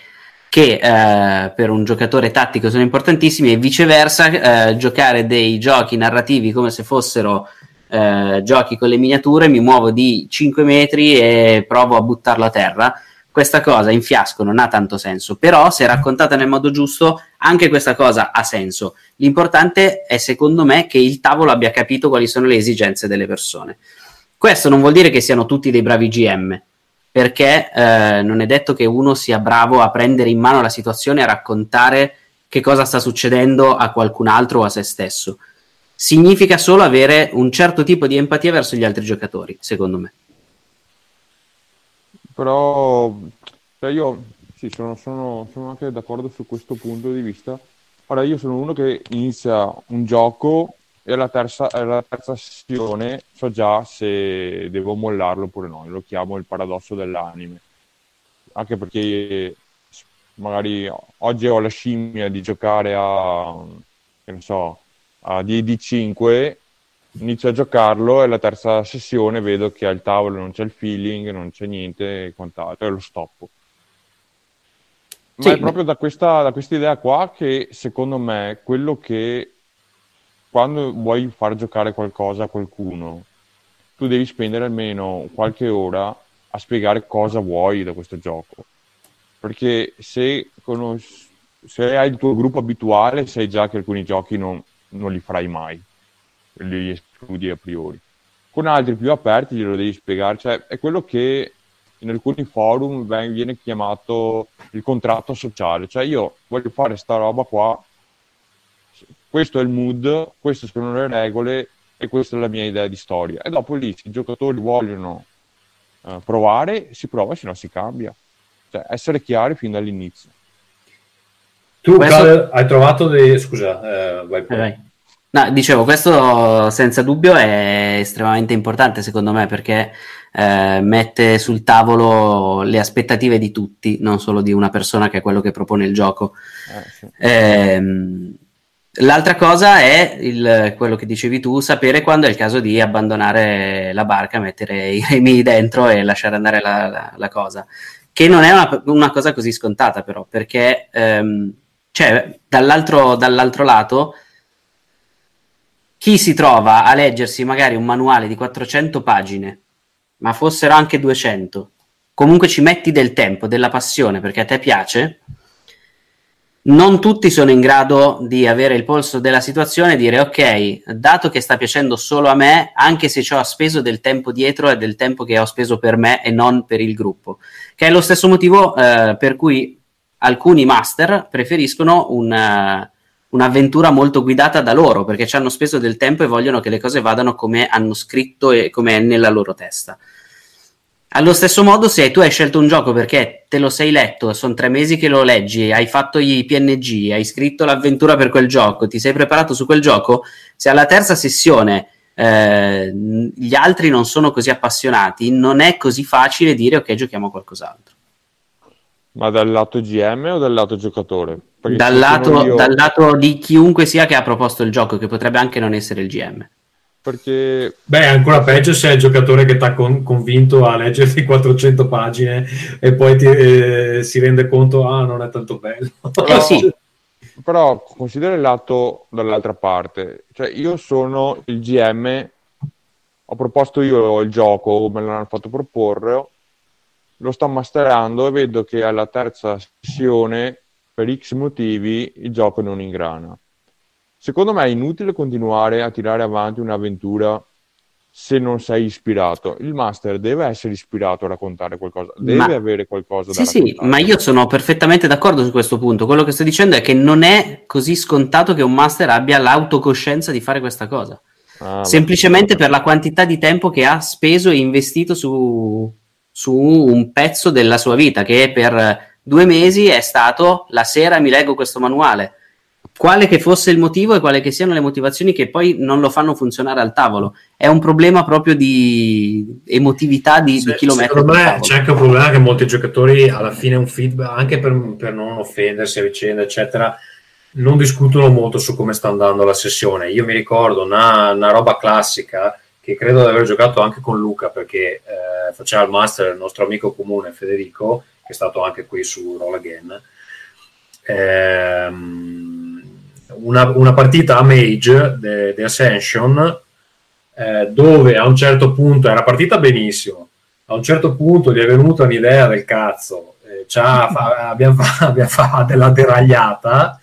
S3: che eh, per un giocatore tattico sono importantissimi e viceversa eh, giocare dei giochi narrativi come se fossero eh, giochi con le miniature mi muovo di 5 metri e provo a buttarlo a terra. Questa cosa in fiasco non ha tanto senso però se raccontata nel modo giusto anche questa cosa ha senso. L'importante è secondo me che il tavolo abbia capito quali sono le esigenze delle persone. Questo non vuol dire che siano tutti dei bravi GM perché eh, non è detto che uno sia bravo a prendere in mano la situazione e a raccontare che cosa sta succedendo a qualcun altro o a se stesso. Significa solo avere un certo tipo di empatia verso gli altri giocatori, secondo me.
S4: Però cioè io sì, sono, sono- sono anche d'accordo su questo punto di vista. Ora, io sono uno che inizia un gioco e alla terza, alla terza sessione so già se devo mollarlo oppure no. Io lo chiamo il paradosso dell'anime. Anche perché magari oggi ho la scimmia di giocare a, che ne so, a D5 inizio a giocarlo e alla terza sessione vedo che al tavolo non c'è il feeling, non c'è niente e quant'altro, e lo stoppo. Ma
S3: Sì.
S4: è proprio da questa, da questa idea qua che secondo me quello che quando vuoi far giocare qualcosa a qualcuno, tu devi spendere almeno qualche ora a spiegare cosa vuoi da questo gioco. Perché se, conos- se hai il tuo gruppo abituale, sai già che alcuni giochi non, non li farai mai, li escludi a priori. Con altri più aperti glielo devi spiegare, cioè è quello che in alcuni forum viene chiamato il contratto sociale, cioè io voglio fare sta roba qua, questo è il mood, queste sono le regole e questa è la mia idea di storia. E dopo lì, se i giocatori vogliono uh, provare, si prova, se no si cambia. Cioè, essere chiari fin dall'inizio.
S2: Tu, questo... Cal, hai trovato dei... Scusa, eh, vai, vai.
S3: No, dicevo, questo senza dubbio è estremamente importante secondo me perché eh, mette sul tavolo le aspettative di tutti, non solo di una persona che è quello che propone il gioco. Eh, sì. L'altra cosa è il, quello che dicevi tu, sapere quando è il caso di abbandonare la barca, mettere i remi dentro e lasciare andare la, la, la cosa, che non è una, una, cosa così scontata però, perché ehm, cioè, dall'altro, dall'altro lato chi si trova a leggersi magari un manuale di 400 pagine, ma fossero anche 200, comunque ci metti del tempo, della passione perché a te piace, non tutti sono in grado di avere il polso della situazione e dire ok, dato che sta piacendo solo a me, anche se ci ho speso del tempo dietro e del tempo che ho speso per me e non per il gruppo, che è lo stesso motivo eh, per cui alcuni master preferiscono un, uh, un'avventura molto guidata da loro, perché ci hanno speso del tempo e vogliono che le cose vadano come hanno scritto e come è nella loro testa. Allo stesso modo, se tu hai scelto un gioco perché te lo sei letto, sono tre mesi che lo leggi, hai fatto i PNG, hai scritto l'avventura per quel gioco, ti sei preparato su quel gioco, se alla terza sessione eh, gli altri non sono così appassionati, non è così facile dire ok, giochiamo a qualcos'altro.
S4: Ma dal lato GM o dal lato giocatore?
S3: Dal lato, io... dal lato, di chiunque sia che ha proposto il gioco, che potrebbe anche non essere il GM.
S4: Perché...
S2: Beh, è ancora peggio se è il giocatore che ti ha con- convinto a leggerti 400 pagine e poi ti, eh, si rende conto, ah, non è tanto bello.
S3: Però, eh sì.
S4: però considera il lato dall'altra parte. Cioè, io sono il GM, ho proposto io il gioco, me l'hanno fatto proporre, lo sto masterando e vedo che alla terza sessione per X motivi il gioco non ingrana. Secondo me è inutile continuare a tirare avanti un'avventura se non sei ispirato. Il master deve essere ispirato a raccontare qualcosa, deve ma... avere qualcosa
S3: sì,
S4: da raccontare.
S3: Sì, ma io sono perfettamente d'accordo su questo punto. Quello che sto dicendo è che non è così scontato che un master abbia l'autocoscienza di fare questa cosa. Ah, Semplicemente per la quantità di tempo che ha speso e investito su, su un pezzo della sua vita, che per due mesi è stato la sera mi leggo questo manuale. Quale che fosse il motivo e quale che siano le motivazioni che poi non lo fanno funzionare al tavolo. È un problema proprio di emotività di, sì, di chi lo mette.
S2: Secondo me c'è anche un problema che molti giocatori alla fine un feedback, anche per, per non offendersi a vicenda, eccetera, non discutono molto su come sta andando la sessione. Io mi ricordo una, una roba classica che credo di aver giocato anche con Luca perché eh, faceva il master il nostro amico comune Federico che è stato anche qui su Roll Again. Ehm, una, una, partita a Mage di Ascension eh, dove a un certo punto era partita benissimo, a un certo punto gli è venuta un'idea del cazzo, eh, fa, abbiamo, fa, abbiamo fatto della deragliata,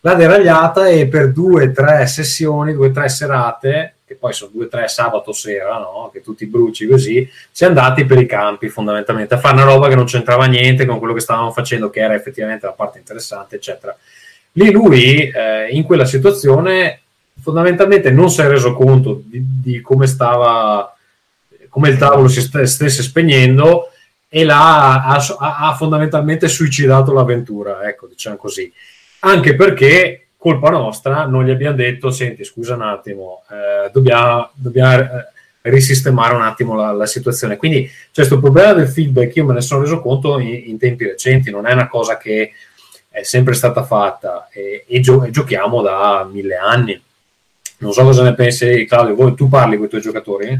S2: la deragliata e per due o tre sessioni, due o tre serate che poi sono due o tre sabato sera, no? che tu ti bruci così, si è andati per i campi fondamentalmente a fare una roba che non c'entrava niente con quello che stavamo facendo, che era effettivamente la parte interessante, eccetera. Lì lui, eh, in quella situazione, fondamentalmente non si è reso conto di, di come stava, come il tavolo si st- stesse spegnendo e l'ha, ha, ha, fondamentalmente suicidato l'avventura, ecco, diciamo così. Anche perché colpa nostra, non gli abbiamo detto, senti, scusa un attimo, eh, dobbiamo, dobbiamo eh, risistemare un attimo la, la, situazione. Quindi c'è questo problema del feedback, io me ne sono reso conto in, in, tempi recenti, non è una cosa che è sempre stata fatta e, e, gio- e, giochiamo da mille anni. Non so cosa ne pensi Claudio, voi, tu parli con i tuoi giocatori?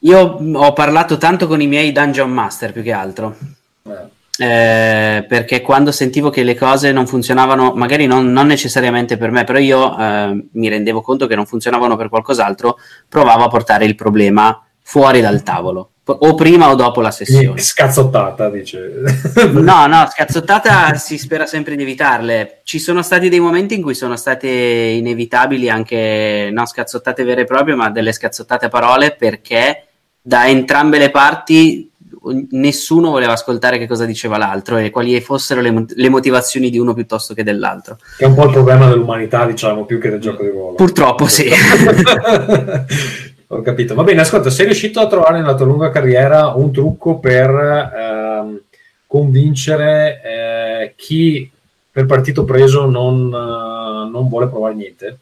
S3: Io ho parlato tanto con i miei Dungeon Master più che altro. Eh eh, perché quando sentivo che le cose non funzionavano, magari non, non necessariamente per me, però io eh, mi rendevo conto che non funzionavano per qualcos'altro, provavo a portare il problema fuori dal tavolo. O prima o dopo la sessione.
S2: Scazzottata, dice.
S3: no, no, scazzottata si spera sempre di evitarle. Ci sono stati dei momenti in cui sono state inevitabili anche, non scazzottate vere e proprie, ma delle scazzottate parole perché da entrambe le parti nessuno voleva ascoltare che cosa diceva l'altro e quali fossero le, le, motivazioni di uno piuttosto che dell'altro.
S2: Che è un po' il problema dell'umanità, diciamo, più che del gioco di ruolo.
S3: Purtroppo sì.
S2: Ho capito. Va bene, ascolta, sei riuscito a trovare nella tua lunga carriera un trucco per ehm, convincere eh, chi per partito preso non, uh, non vuole provare niente?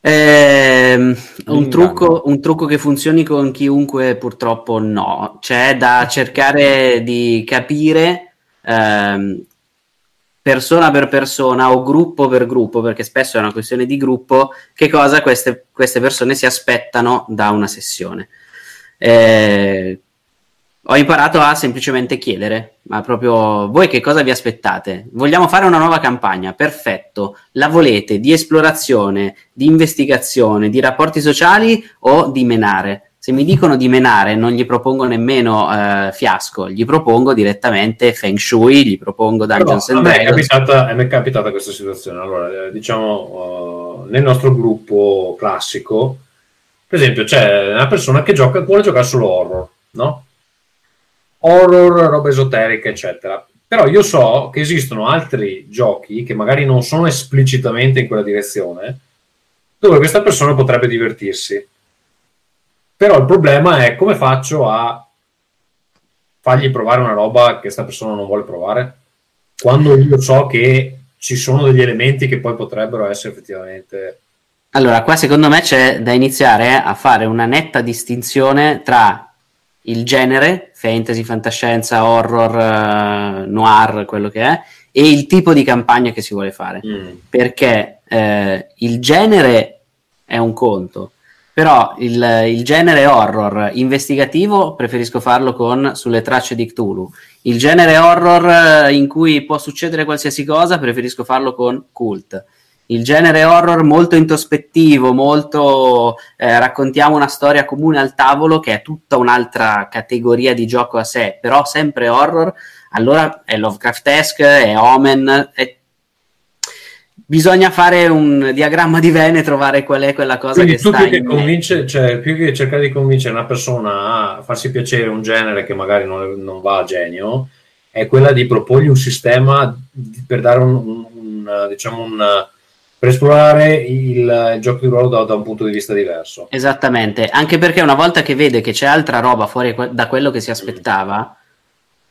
S3: Eh, un, trucco, un, trucco, che funzioni con chiunque purtroppo no, c'è da cercare di capire ehm, persona per persona o gruppo per gruppo, perché spesso è una questione di gruppo, che cosa queste, queste persone si aspettano da una sessione. Eh, ho imparato a semplicemente chiedere, ma proprio voi che cosa vi aspettate? Vogliamo fare una nuova campagna? Perfetto. La volete di esplorazione, di investigazione, di rapporti sociali o di menare? Se mi dicono di menare, non gli propongo nemmeno eh, fiasco, gli propongo direttamente Feng Shui, gli propongo Dungeons
S2: Però, and Dragons. A me è capitata, è capitata questa situazione. Allora, eh, diciamo, uh, nel nostro gruppo classico, per esempio, c'è una persona che gioca, vuole giocare solo horror, no? horror, roba esoterica, eccetera. Però io so che esistono altri giochi che magari non sono esplicitamente in quella direzione, dove questa persona potrebbe divertirsi. Però il problema è come faccio a fargli provare una roba che questa persona non vuole provare, quando io so che ci sono degli elementi che poi potrebbero essere effettivamente...
S3: Allora, qua secondo me c'è da iniziare a fare una netta distinzione tra il genere, fantasy, fantascienza, horror, uh, noir, quello che è, e il tipo di campagna che si vuole fare. Mm. Perché eh, il genere è un conto, però il, il, genere horror investigativo preferisco farlo con Sulle tracce di Cthulhu. Il genere horror eh, in cui può succedere qualsiasi cosa preferisco farlo con Cult il genere horror molto introspettivo, molto eh, raccontiamo una storia comune al tavolo che è tutta un'altra categoria di gioco a sé, però sempre horror, allora è Lovecraftesque, è Omen, è... bisogna fare un diagramma di Venn e trovare qual è quella cosa
S2: Quindi
S3: che sta
S2: più che, convince, cioè, più che cercare di convincere una persona a farsi piacere un genere che magari non, non va a genio, è quella di proporgli un sistema per dare un, un, un diciamo un per esplorare il, il gioco di ruolo da, da, un punto di vista diverso.
S3: Esattamente, anche perché una volta che vede che c'è altra roba fuori da quello che si aspettava,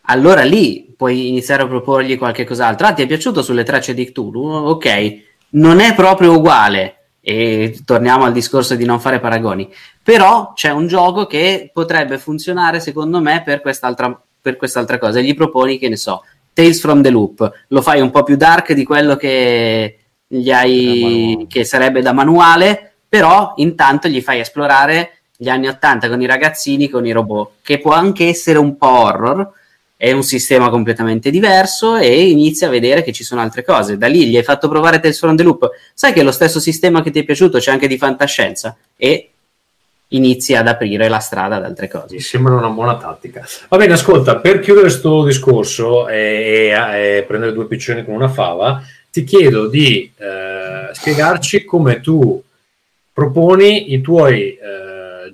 S3: allora lì puoi iniziare a proporgli qualche cos'altro. Ah, ti è piaciuto sulle tracce di Cthulhu? Ok, non è proprio uguale, e torniamo al discorso di non fare paragoni, però c'è un gioco che potrebbe funzionare secondo me per quest'altra, per quest'altra cosa. Gli proponi, che ne so, Tales from the Loop, lo fai un po' più dark di quello che gli hai, che sarebbe da manuale, però intanto gli fai esplorare gli anni 80 con i ragazzini, con i robot, che può anche essere un po' horror, è un sistema completamente diverso e inizi a vedere che ci sono altre cose. Da lì gli hai fatto provare Tales from the Loop, sai che lo stesso sistema che ti è piaciuto c'è anche di fantascienza e inizi ad aprire la strada ad altre cose.
S2: Mi sembra una buona tattica. Va bene, ascolta, per chiudere questo discorso e, e, e prendere due piccioni con una fava, ti chiedo di eh, spiegarci come tu proponi i tuoi eh,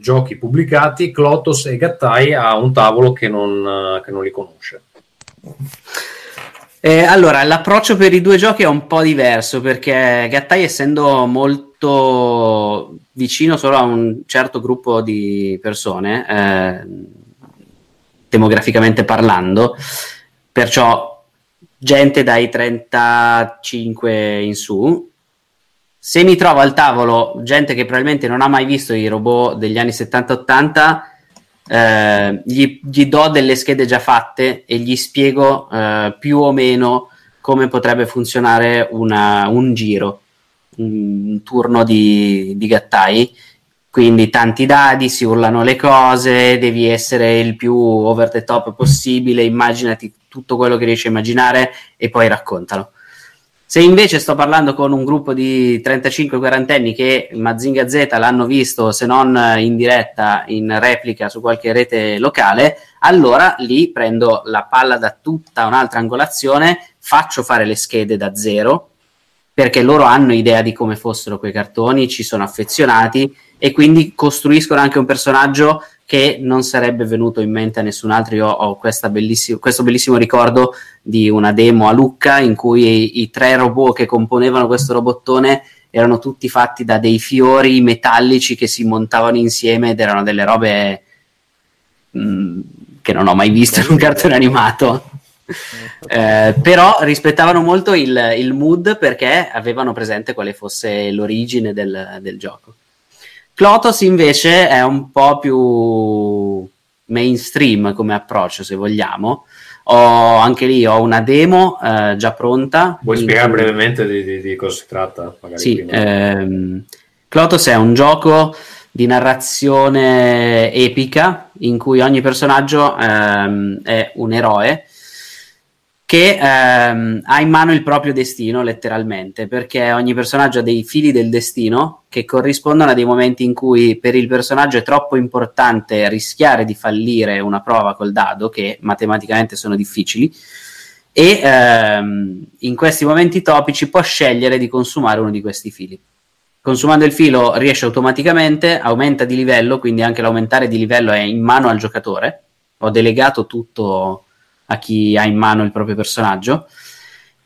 S2: giochi pubblicati, Clotos e Gattai, a un tavolo che non, che non li conosce.
S3: Eh, allora, l'approccio per i due giochi è un po' diverso perché Gattai, essendo molto vicino solo a un certo gruppo di persone, eh, demograficamente parlando, perciò gente dai 35 in su. Se mi trovo al tavolo gente che probabilmente non ha mai visto i robot degli anni 70-80, eh, gli, gli, do delle schede già fatte e gli spiego eh, più o meno come potrebbe funzionare una, un giro, un, turno di, di gattai. Quindi tanti dadi, si urlano le cose, devi essere il più over the top possibile, immaginati tutto quello che riesci a immaginare e poi raccontalo. Se invece sto parlando con un gruppo di 35-40 anni che Mazinga Z l'hanno visto, se non in diretta, in replica su qualche rete locale, allora lì prendo la palla da tutta un'altra angolazione, faccio fare le schede da zero, perché loro hanno idea di come fossero quei cartoni, ci sono affezionati e quindi costruiscono anche un personaggio che non sarebbe venuto in mente a nessun altro. Io ho bellissimo, questo bellissimo ricordo di una demo a Lucca in cui i, i, tre robot che componevano questo robottone erano tutti fatti da dei fiori metallici che si montavano insieme ed erano delle robe mh, mm, che non ho mai visto in un cartone animato. Eh, però rispettavano molto il, il, mood perché avevano presente quale fosse l'origine del, del gioco. Clotos invece è un po' più mainstream come approccio, se vogliamo. Ho, anche lì ho una demo eh, già pronta.
S2: Vuoi spiegare cui... brevemente di, di, di, cosa si tratta?
S3: sì, ehm, Clotos è un gioco di narrazione epica in cui ogni personaggio ehm, è un eroe che ehm, ha in mano il proprio destino letteralmente, perché ogni personaggio ha dei fili del destino che corrispondono a dei momenti in cui per il personaggio è troppo importante rischiare di fallire una prova col dado, che matematicamente sono difficili, e ehm, in questi momenti topici può scegliere di consumare uno di questi fili. Consumando il filo riesce automaticamente, aumenta di livello, quindi anche l'aumentare di livello è in mano al giocatore. Ho delegato tutto a chi ha in mano il proprio personaggio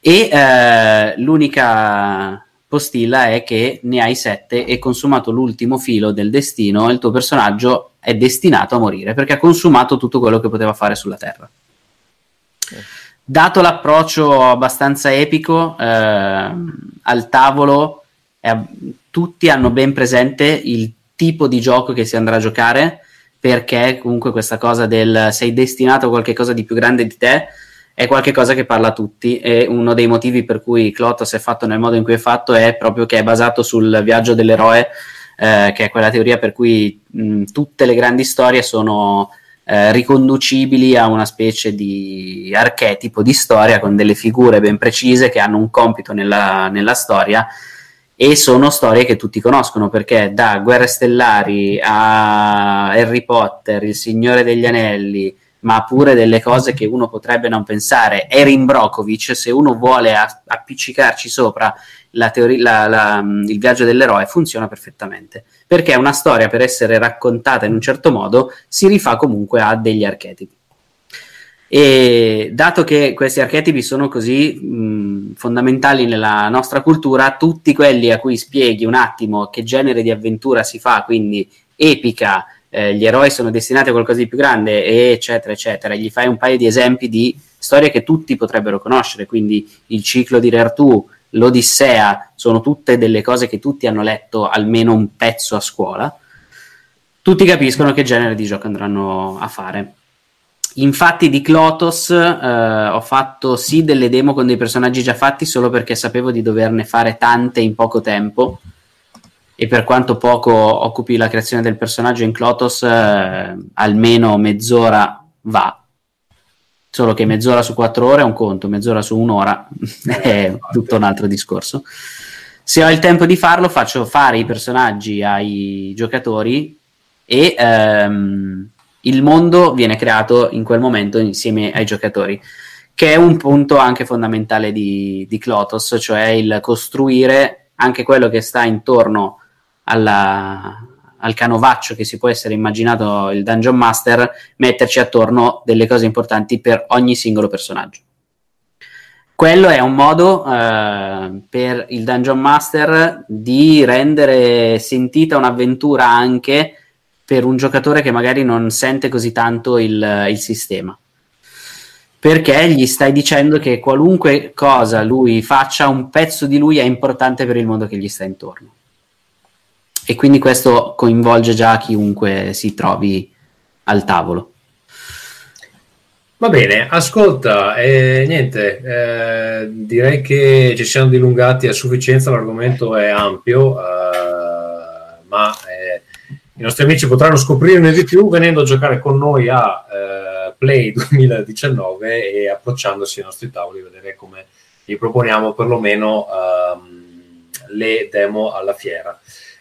S3: e eh, l'unica postilla è che ne hai sette e consumato l'ultimo filo del destino il tuo personaggio è destinato a morire perché ha consumato tutto quello che poteva fare sulla Terra. Dato l'approccio abbastanza epico eh, al tavolo, eh, tutti hanno ben presente il tipo di gioco che si andrà a giocare perché comunque questa cosa del sei destinato a qualcosa di più grande di te è qualcosa che parla a tutti e uno dei motivi per cui Clotos è fatto nel modo in cui è fatto è proprio che è basato sul viaggio dell'eroe eh, che è quella teoria per cui mh, tutte le grandi storie sono eh, riconducibili a una specie di archetipo di storia con delle figure ben precise che hanno un compito nella, nella storia e sono storie che tutti conoscono perché da Guerre Stellari a Harry Potter, Il Signore degli Anelli, ma pure delle cose che uno potrebbe non pensare. Erin Brokovich, se uno vuole appiccicarci sopra la teoria, la, la, il viaggio dell'eroe, funziona perfettamente perché una storia per essere raccontata in un certo modo si rifà comunque a degli archetipi. E dato che questi archetipi sono così mh, fondamentali nella nostra cultura, tutti quelli a cui spieghi un attimo che genere di avventura si fa, quindi epica, eh, gli eroi sono destinati a qualcosa di più grande, eccetera, eccetera, gli fai un paio di esempi di storie che tutti potrebbero conoscere, quindi il ciclo di Re Artù, l'Odissea, sono tutte delle cose che tutti hanno letto almeno un pezzo a scuola, tutti capiscono che genere di gioco andranno a fare. Infatti di Clotos eh, ho fatto sì delle demo con dei personaggi già fatti solo perché sapevo di doverne fare tante in poco tempo e per quanto poco occupi la creazione del personaggio in Clotos eh, almeno mezz'ora va. Solo che mezz'ora su quattro ore è un conto mezz'ora su un'ora è tutto un altro discorso. Se ho il tempo di farlo faccio fare i personaggi ai giocatori e ehm, il mondo viene creato in quel momento insieme ai giocatori, che è un punto anche fondamentale di, di Clotos, cioè il costruire anche quello che sta intorno alla, al canovaccio che si può essere immaginato il Dungeon Master, metterci attorno delle cose importanti per ogni singolo personaggio. Quello è un modo eh, per il Dungeon Master di rendere sentita un'avventura anche per un giocatore che magari non sente così tanto il, il sistema. Perché gli stai dicendo che qualunque cosa lui faccia, un pezzo di lui è importante per il mondo che gli sta intorno. E quindi questo coinvolge già chiunque si trovi al tavolo.
S2: Va bene, ascolta, eh, niente, eh, direi che ci siamo dilungati a sufficienza, l'argomento è ampio, eh, ma eh, i nostri amici potranno scoprirne di più venendo a giocare con noi a eh, Play 2019 e approcciandosi ai nostri tavoli, vedere come gli proponiamo perlomeno ehm, le demo alla fiera.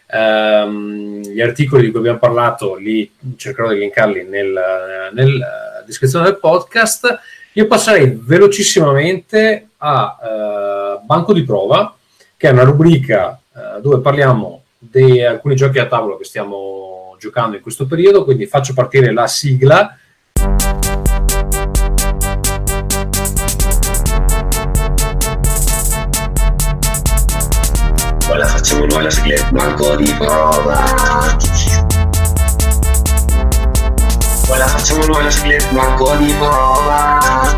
S2: Um, gli articoli di cui abbiamo parlato li cercherò di linkarli nel, nella descrizione del podcast. Io passerei velocissimamente a uh, Banco di Prova, che è una rubrica uh, dove parliamo di alcuni giochi a tavolo che stiamo giocando in questo periodo, quindi faccio partire la sigla
S5: la facciamo noi la sigla banco di prova. Poi la facciamo noi la sigla banco di prova.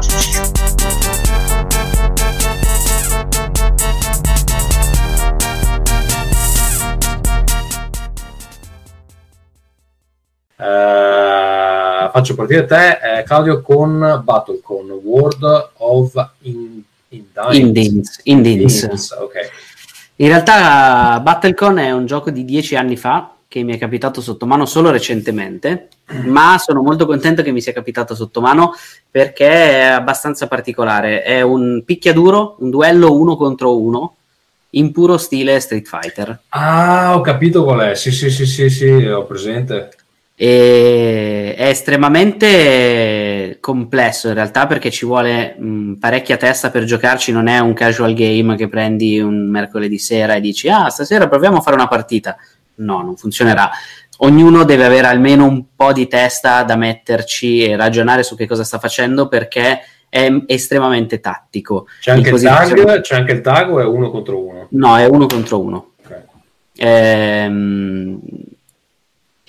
S2: Uh, faccio partire te, eh, Claudio, con Battle, con World of in,
S3: Indins. Indins.
S2: Indins, ok.
S3: In realtà Battlecon è un gioco di dieci anni fa che mi è capitato sotto mano solo recentemente, ma sono molto contento che mi sia capitato sotto mano perché è abbastanza particolare. È un picchiaduro, un duello uno contro uno, in puro stile Street Fighter.
S2: Ah, ho capito qual è. Sì, sì, sì, sì, sì, ho presente.
S3: E è estremamente complesso in realtà perché ci vuole mh, parecchia testa per giocarci, non è un casual game che prendi un mercoledì sera e dici ah stasera proviamo a fare una partita. No, non funzionerà. Ognuno deve avere almeno un po' di testa da metterci e ragionare su che cosa sta facendo perché è estremamente tattico.
S2: C'è anche, il tag, c'è anche il tag o è uno contro uno?
S3: No, è uno contro uno. Okay. Ehm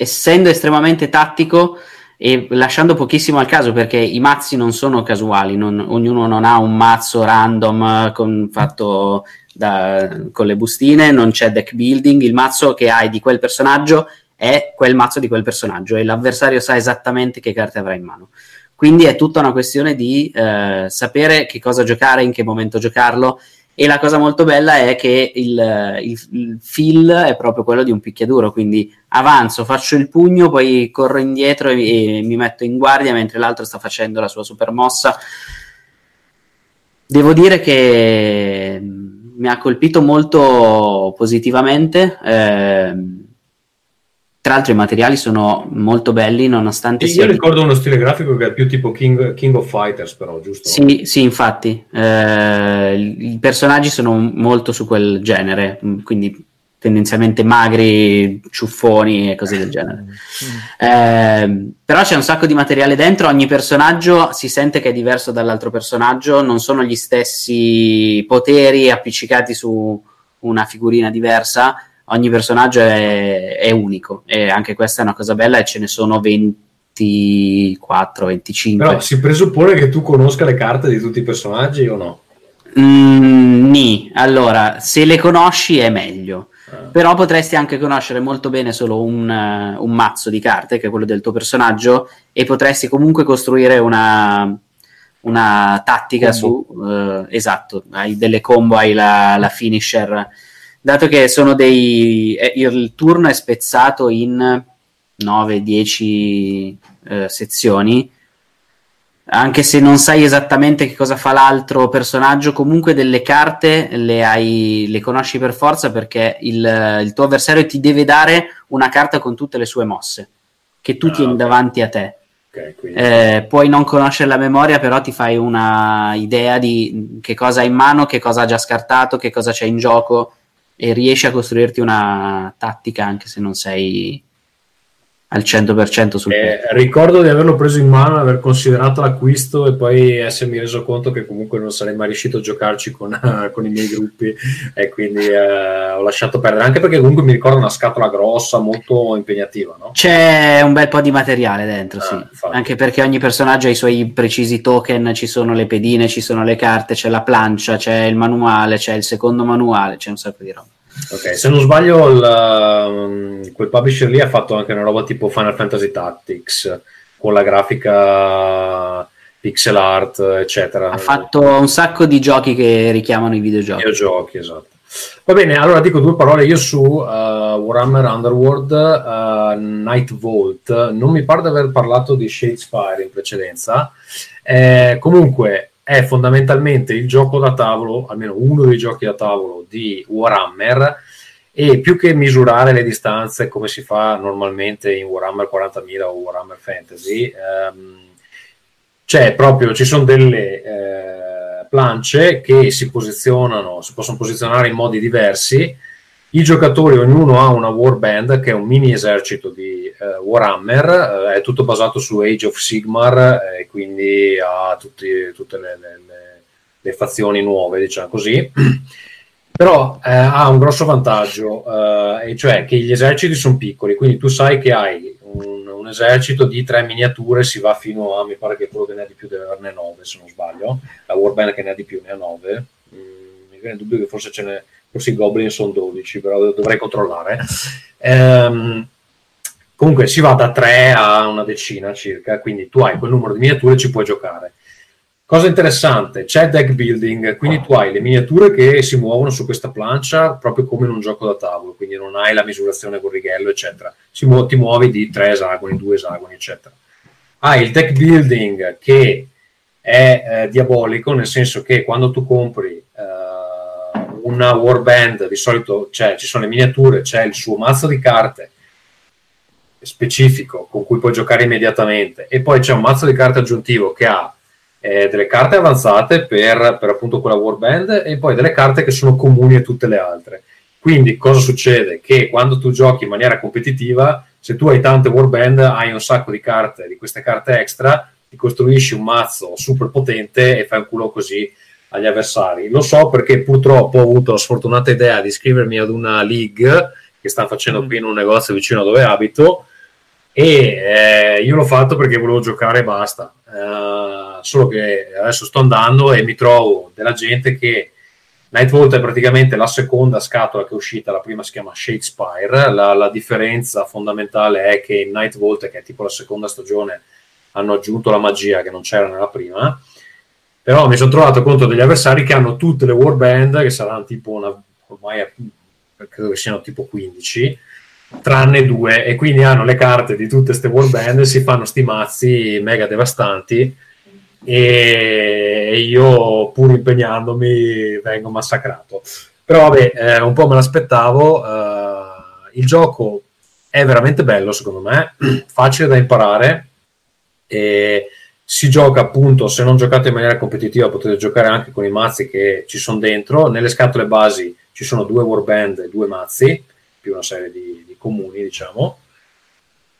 S3: essendo estremamente tattico e lasciando pochissimo al caso perché i mazzi non sono casuali, non, ognuno non ha un mazzo random con, fatto da, con le bustine, non c'è deck building, il mazzo che hai di quel personaggio è quel mazzo di quel personaggio e l'avversario sa esattamente che carte avrà in mano. Quindi è tutta una questione di eh, sapere che cosa giocare, in che momento giocarlo e la cosa molto bella è che il, il, il, feel è proprio quello di un picchiaduro, quindi avanzo, faccio il pugno, poi corro indietro e, e mi metto in guardia mentre l'altro sta facendo la sua super mossa. Devo dire che mi ha colpito molto positivamente. Eh, tra l'altro i materiali sono molto belli nonostante
S2: io ricordo uno stile grafico che è più tipo King, King of Fighters però giusto?
S3: Sì, sì infatti. Eh, i personaggi sono molto su quel genere quindi tendenzialmente magri, ciuffoni e cose del genere. Eh, però c'è un sacco di materiale dentro ogni personaggio si sente che è diverso dall'altro personaggio non sono gli stessi poteri appiccicati su una figurina diversa ogni personaggio è, è, unico e anche questa è una cosa bella e ce ne sono 24, 25.
S2: Però si presuppone che tu conosca le carte di tutti i personaggi o no?
S3: Mm, ni. Allora, se le conosci è meglio. Ah. Però potresti anche conoscere molto bene solo un, uh, un, mazzo di carte, che è quello del tuo personaggio, e potresti comunque costruire una, una tattica combo. su... Uh, esatto, hai delle combo, hai la, la finisher dato che sono dei eh, il turno è spezzato in 9-10 eh, sezioni anche se non sai esattamente che cosa fa l'altro personaggio, comunque delle carte le, hai, le conosci per forza perché il, il, tuo avversario ti deve dare una carta con tutte le sue mosse che tu ah, tieni okay. davanti a te. Okay, eh, puoi non conoscere la memoria, però ti fai una idea di che cosa ha in mano, che cosa ha già scartato, che cosa c'è in gioco e riesci a costruirti una tattica anche se non sei al 100% sul
S2: eh, ricordo di averlo preso in mano, aver considerato l'acquisto e poi essermi reso conto che comunque non sarei mai riuscito a giocarci con, uh, con i miei gruppi e quindi uh, ho lasciato perdere anche perché comunque mi ricordo una scatola grossa molto impegnativa no?
S3: c'è un bel po' di materiale dentro ah, sì. anche perché ogni personaggio ha i suoi precisi token ci sono le pedine, ci sono le carte c'è la plancia, c'è il manuale c'è il secondo manuale, c'è un sacco di roba
S2: Ok, se non sbaglio, il, um, quel publisher lì ha fatto anche una roba tipo Final Fantasy Tactics con la grafica pixel art, eccetera.
S3: Ha fatto un sacco di giochi che richiamano i videogiochi.
S2: Videogiochi, esatto. Va bene, allora dico due parole io su uh, Warhammer Underworld uh, Night Vault. Non mi pare di aver parlato di Shadespire in precedenza. Eh, comunque, è fondamentalmente il gioco da tavolo, almeno uno dei giochi da tavolo di Warhammer, e più che misurare le distanze come si fa normalmente in Warhammer 40.000 o Warhammer Fantasy, ehm, c'è proprio, ci sono delle eh, plance che si posizionano, si possono posizionare in modi diversi. I giocatori, ognuno ha una warband che è un mini esercito di eh, Warhammer, eh, è tutto basato su Age of Sigmar e quindi ha tutti, tutte le, le, le, le fazioni nuove, diciamo così. Però eh, ha un grosso vantaggio, eh, e cioè che gli eserciti sono piccoli, quindi tu sai che hai un, un, esercito di tre miniature, si va fino a, mi pare che quello che ne ha di più deve averne nove, se non sbaglio, la Warband che ne ha di più ne ha nove, mm, mi viene il dubbio che forse ce n'è, forse i Goblin sono 12, però dovrei controllare. Ehm, comunque si va da 3 a una decina circa, quindi tu hai quel numero di miniature e ci puoi giocare. Cosa interessante, c'è deck building, quindi tu hai le miniature che si muovono su questa plancia proprio come in un gioco da tavolo, quindi non hai la misurazione con righello, eccetera. Mu- ti muovi di tre esagoni, due esagoni, eccetera. Hai il deck building che è eh, diabolico, nel senso che quando tu compri eh, una warband, di solito c'è, ci sono le miniature, c'è il suo mazzo di carte specifico con cui puoi giocare immediatamente e poi c'è un mazzo di carte aggiuntivo che ha eh, delle carte avanzate per, per, appunto quella warband e poi delle carte che sono comuni a tutte le altre. Quindi cosa succede? Che quando tu giochi in maniera competitiva, se tu hai tante warband, hai un sacco di carte, di queste carte extra, ti costruisci un mazzo super potente e fai un culo così agli avversari. Lo so perché purtroppo ho avuto la sfortunata idea di iscrivermi ad una league che sta facendo mm. qui in un negozio vicino a dove abito e eh, io l'ho fatto perché volevo giocare e basta. Uh, solo che adesso sto andando e mi trovo della gente che Nightvolt è praticamente la seconda scatola che è uscita, la prima si chiama Shadespire. La, la differenza fondamentale è che in Nightvolt, che è tipo la seconda stagione, hanno aggiunto la magia che non c'era nella prima. Però mi sono trovato contro degli avversari che hanno tutte le warband, che saranno tipo una, ormai credo che siano tipo 15 tranne due, e quindi hanno le carte di tutte queste warband, si fanno sti mazzi mega devastanti. E io pur impegnandomi vengo massacrato. Però vabbè, eh, un po' me l'aspettavo, eh, il gioco è veramente bello secondo me, facile da imparare. E si gioca appunto, se non giocate in maniera competitiva potete giocare anche con i mazzi che ci sono dentro, nelle scatole basi ci sono due warband e due mazzi, più una serie di, comuni, diciamo.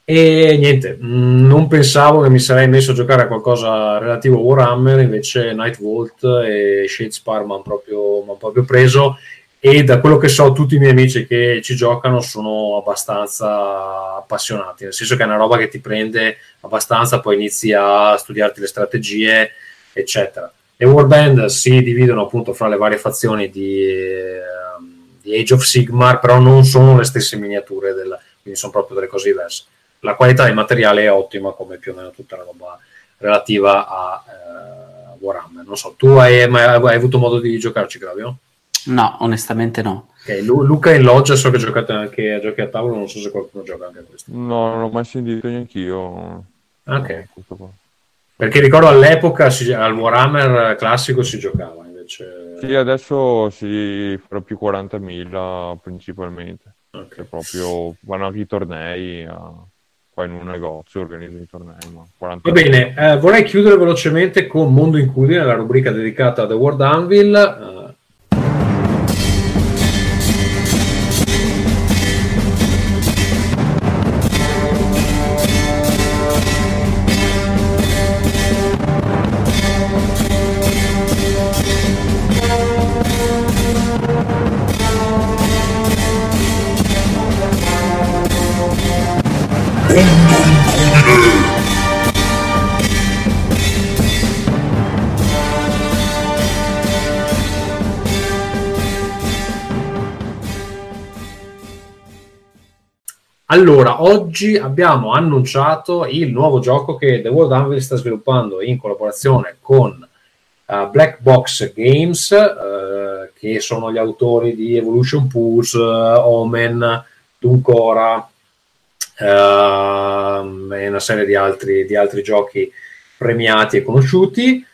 S2: E niente, mm, non pensavo che mi sarei messo a giocare a qualcosa relativo a Warhammer, invece Night Vault e Shadespar mi hanno proprio, proprio preso e da quello che so tutti i miei amici che ci giocano sono abbastanza appassionati, nel senso che è una roba che ti prende abbastanza, poi inizi a studiarti le strategie, eccetera. Le warband si dividono appunto fra le varie fazioni di... Eh, di Age of Sigmar, però non sono le stesse miniature, del, quindi sono proprio delle cose diverse. La qualità del materiale è ottima, come più o meno tutta la roba relativa a eh, Warhammer. Non so, tu hai, hai, avuto modo di giocarci, Claudio?
S3: No, onestamente no.
S2: Okay, Lu- Luca in loggia, so che giocate anche a giochi a tavolo, non so se qualcuno gioca anche a questo.
S4: No, non ho mai sentito neanche io.
S2: Ok. Perché ricordo all'epoca si, al Warhammer classico si giocava invece.
S4: Sì, adesso si farà più 40.000 principalmente. Okay. proprio vanno anche i tornei. A... Qua in un negozio organizzano i tornei.
S2: Va bene, eh, vorrei chiudere velocemente con Mondo Incudine, la rubrica dedicata a The World Anvil. Uh, Allora, oggi abbiamo annunciato il nuovo gioco che The World Anvil sta sviluppando in collaborazione con uh, Black Box Games, uh, che sono gli autori di Evolution Pulse, uh, Omen, Duncora uh, e una serie di altri, di altri giochi premiati e conosciuti.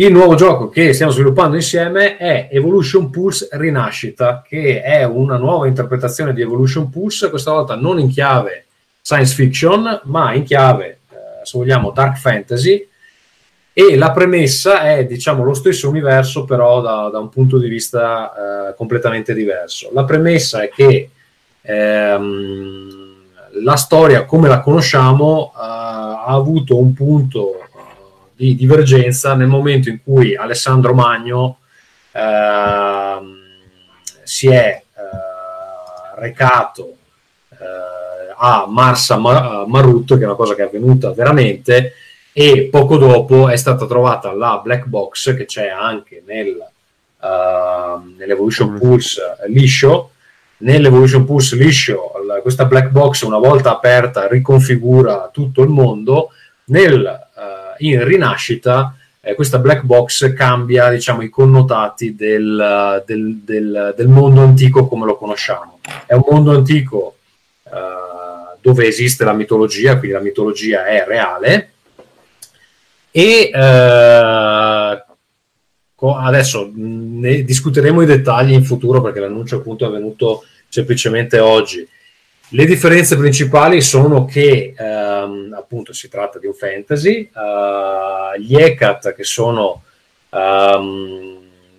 S2: Il nuovo gioco che stiamo sviluppando insieme è Evolution Pulse Rinascita, che è una nuova interpretazione di Evolution Pulse, questa volta non in chiave science fiction, ma in chiave, eh, se vogliamo, dark fantasy. E la premessa è, diciamo, lo stesso universo, però da, da un punto di vista eh, completamente diverso. La premessa è che ehm, la storia, come la conosciamo, eh, ha avuto un punto di divergenza nel momento in cui Alessandro Magno eh, si è eh, recato eh, a Marsa Marutto, che è una cosa che è avvenuta veramente, e poco dopo è stata trovata la black box che c'è anche nel, uh, nell'Evolution Pulse liscio. Nell'Evolution Pulse liscio, questa black box, una volta aperta, riconfigura tutto il mondo. Nel in rinascita eh, questa black box cambia diciamo, i connotati del, del, del, del, mondo antico come lo conosciamo. È un mondo antico uh, dove esiste la mitologia, quindi la mitologia è reale, e uh, adesso ne discuteremo i dettagli in futuro perché l'annuncio appunto è avvenuto semplicemente oggi. Le differenze principali sono che ehm, appunto si tratta di un fantasy, uh, gli Ekat che sono um,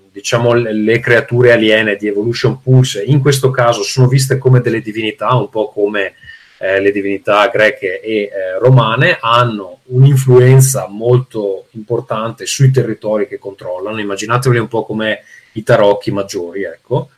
S2: diciamo le, creature aliene di Evolution Pulse, in questo caso sono viste come delle divinità, un po' come eh, le divinità greche e eh, romane, hanno un'influenza molto importante sui territori che controllano, immaginateveli un po' come i tarocchi maggiori, ecco.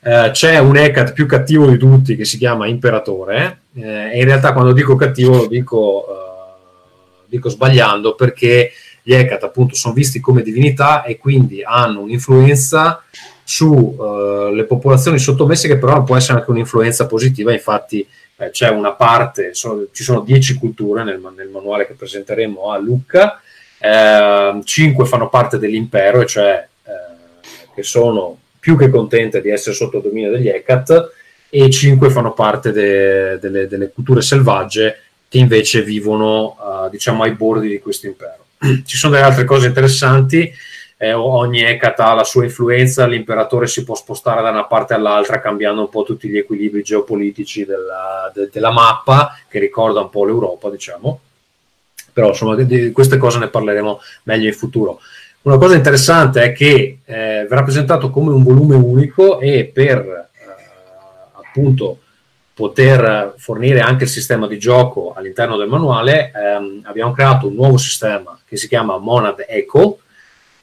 S2: Eh, c'è un Hecat più cattivo di tutti che si chiama Imperatore eh, e in realtà quando dico cattivo lo dico, uh, dico sbagliando perché gli Hecat appunto sono visti come divinità e quindi hanno un'influenza sulle uh, popolazioni sottomesse che però può essere anche un'influenza positiva. Infatti eh, c'è una parte, sono, ci sono dieci culture nel, nel, manuale che presenteremo a Lucca, eh, cinque fanno parte dell'impero, cioè eh, che sono più che contente di essere sotto il dominio degli Ecat e cinque fanno parte de, delle, delle, culture selvagge che invece vivono uh, diciamo ai bordi di questo impero. Ci sono delle altre cose interessanti, eh, ogni Ecat ha la sua influenza, l'imperatore si può spostare da una parte all'altra cambiando un po' tutti gli equilibri geopolitici della, de, della mappa che ricorda un po' l'Europa, diciamo. Però insomma di, di queste cose ne parleremo meglio in futuro. Una cosa interessante è che eh, verrà presentato come un volume unico e per eh, appunto poter fornire anche il sistema di gioco all'interno del manuale ehm, abbiamo creato un nuovo sistema che si chiama Monad Echo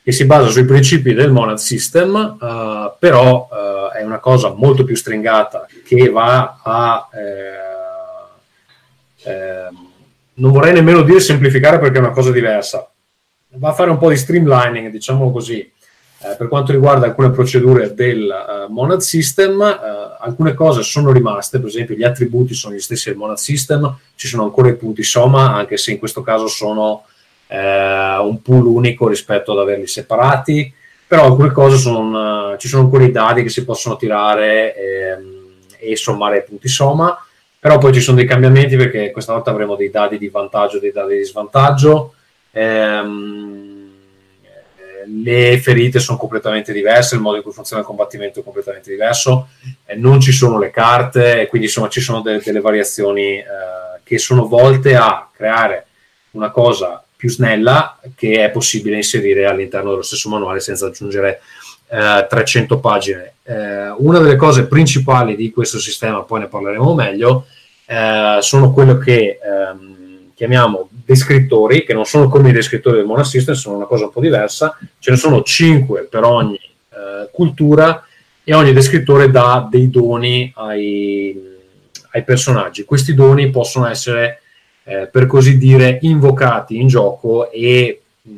S2: che si basa sui principi del Monad System eh, però eh, è una cosa molto più stringata che va a eh, ehm, non vorrei nemmeno dire semplificare perché è una cosa diversa va a fare un po' di streamlining, diciamo così, eh, per quanto riguarda alcune procedure del uh, Monad System. Uh, alcune cose sono rimaste, per esempio gli attributi sono gli stessi del Monad System, ci sono ancora i punti Soma, anche se in questo caso sono eh, un pool unico rispetto ad averli separati, però alcune cose sono, uh, ci sono ancora i dadi che si possono tirare ehm, e sommare ai punti Soma, però poi ci sono dei cambiamenti perché questa volta avremo dei dadi di vantaggio e dei dadi di svantaggio ehm, le ferite sono completamente diverse, il modo in cui funziona il combattimento è completamente diverso, eh, non ci sono le carte, quindi insomma ci sono de- delle variazioni eh, che sono volte a creare una cosa più snella che è possibile inserire all'interno dello stesso manuale senza aggiungere eh, 300 pagine. Eh, una delle cose principali di questo sistema, poi ne parleremo meglio, eh, sono quello che ehm, chiamiamo descrittori, che non sono come i descrittori del Mona System, sono una cosa un po' diversa, ce ne sono 5 per ogni eh, cultura e ogni descrittore dà dei doni ai, ai personaggi. Questi doni possono essere, eh, per così dire, invocati in gioco e mh,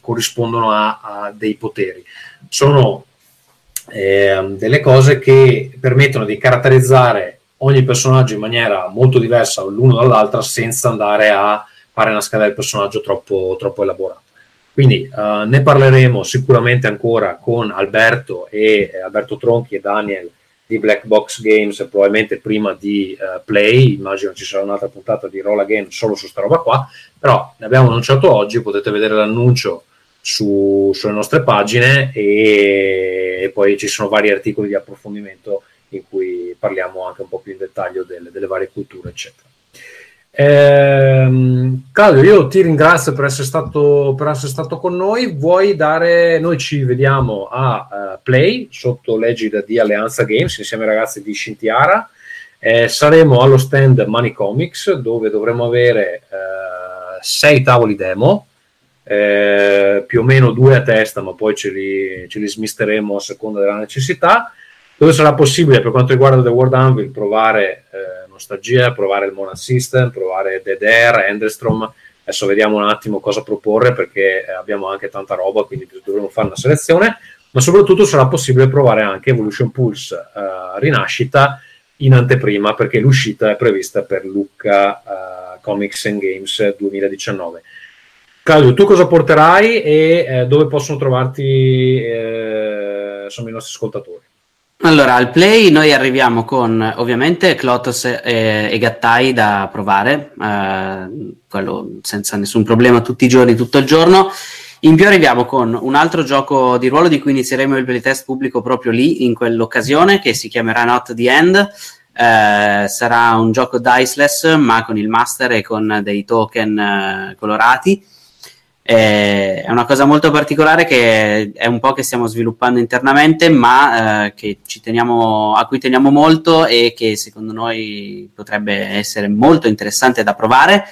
S2: corrispondono a, a, dei poteri. Sono eh, delle cose che permettono di caratterizzare ogni personaggio in maniera molto diversa l'uno dall'altra senza andare a fare una scala del personaggio troppo, troppo elaborata. Quindi uh, ne parleremo sicuramente ancora con Alberto e eh, Alberto Tronchi e Daniel di Black Box Games, probabilmente prima di uh, Play, immagino ci sarà un'altra puntata di Roll Again solo su sta roba qua, però ne abbiamo annunciato oggi, potete vedere l'annuncio su- sulle nostre pagine e, e poi ci sono vari articoli di approfondimento in cui parliamo anche un po' più in dettaglio delle, delle varie culture, eccetera. Ehm, Claudio, io ti ringrazio per essere, stato, per essere stato con noi. Vuoi dare? Noi ci vediamo a eh, Play sotto l'egida di Alleanza Games insieme ai ragazzi di Scintiara. Eh, saremo allo stand Money Comics dove dovremo avere eh, sei tavoli demo, eh, più o meno due a testa, ma poi ce li, ce li smisteremo a seconda della necessità. Dove sarà possibile per quanto riguarda The World Anvil provare eh, Nostalgia, provare il Monad System, provare Dead Air, Enderstrom. Adesso vediamo un attimo cosa proporre perché eh, abbiamo anche tanta roba, quindi dovremo fare una selezione. Ma soprattutto sarà possibile provare anche Evolution Pulse eh, Rinascita in anteprima perché l'uscita è prevista per Lucca eh, Comics and Games 2019. Claudio, tu cosa porterai e eh, dove possono trovarti eh, i nostri ascoltatori?
S3: Allora, al play noi arriviamo con ovviamente Clotos e, e Gattai da provare, eh, quello senza nessun problema tutti i giorni, tutto il giorno. In più arriviamo con un altro gioco di ruolo di cui inizieremo il playtest pubblico proprio lì, in quell'occasione, che si chiamerà Not the End. Eh, sarà un gioco diceless, ma con il master e con dei token eh, colorati. Eh, è una cosa molto particolare che è un po' che stiamo sviluppando internamente, ma eh, teniamo, a cui teniamo molto e che secondo noi potrebbe essere molto interessante da provare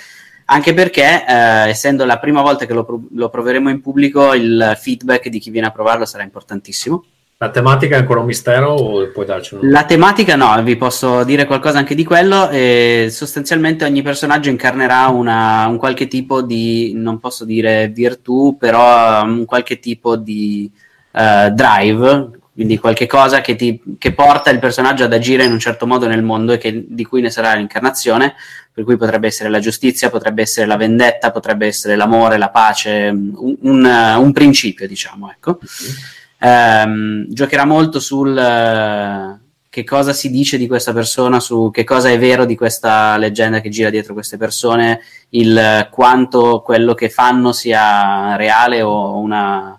S3: anche perché eh, essendo la prima volta che lo, lo, proveremo in pubblico il feedback di chi viene a provarlo sarà importantissimo.
S2: La tematica è ancora un mistero o puoi darci un...
S3: La tematica no, vi posso dire qualcosa anche di quello e sostanzialmente ogni personaggio incarnerà una, un qualche tipo di, non posso dire virtù, però un qualche tipo di uh, drive, quindi qualche cosa che, ti, che, porta il personaggio ad agire in un certo modo nel mondo e che, di cui ne sarà l'incarnazione, per cui potrebbe essere la giustizia, potrebbe essere la vendetta, potrebbe essere l'amore, la pace, un, un, un principio, diciamo, ecco. Um, giocherà molto sul uh, che cosa si dice di questa persona, su che cosa è vero di questa leggenda che gira dietro queste persone, il uh, quanto quello che fanno sia reale o una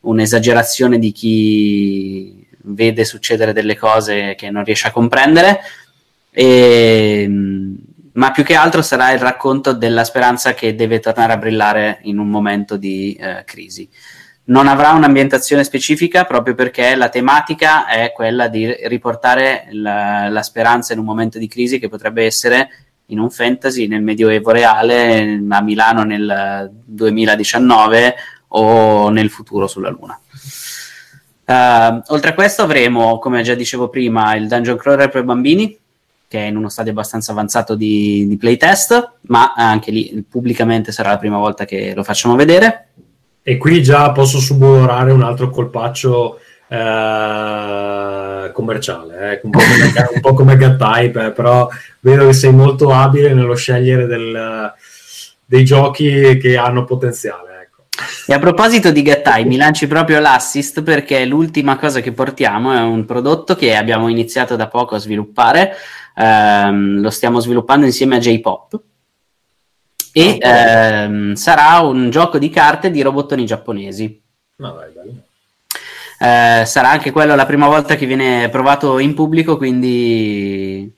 S3: un'esagerazione di chi vede succedere delle cose che non riesce a comprendere, e, ma più che altro sarà il racconto della speranza che deve tornare a brillare in un momento di eh, crisi. Non avrà un'ambientazione specifica proprio perché la tematica è quella di riportare la, la speranza in un momento di crisi che potrebbe essere in un fantasy nel Medioevo reale a Milano nel 2019 o nel futuro sulla Luna. Uh, oltre a questo avremo, come già dicevo prima, il Dungeon Crawler per bambini, che è in uno stadio abbastanza avanzato di, di playtest, ma anche lì pubblicamente sarà la prima volta che lo facciamo vedere.
S2: E qui già posso subolorare un altro colpaccio eh, commerciale, eh, un, po come, un po' come Gattype, però vedo che sei molto abile nello scegliere del, dei giochi che hanno potenziale.
S3: E a proposito di Gattai, mi lanci proprio l'assist perché l'ultima cosa che portiamo è un prodotto che abbiamo iniziato da poco a sviluppare, ehm, lo stiamo sviluppando insieme a J-Pop e ehm, sarà un gioco di carte di robottoni giapponesi.
S2: No, vai, vai.
S3: Eh, sarà anche quello la prima volta che viene provato in pubblico, quindi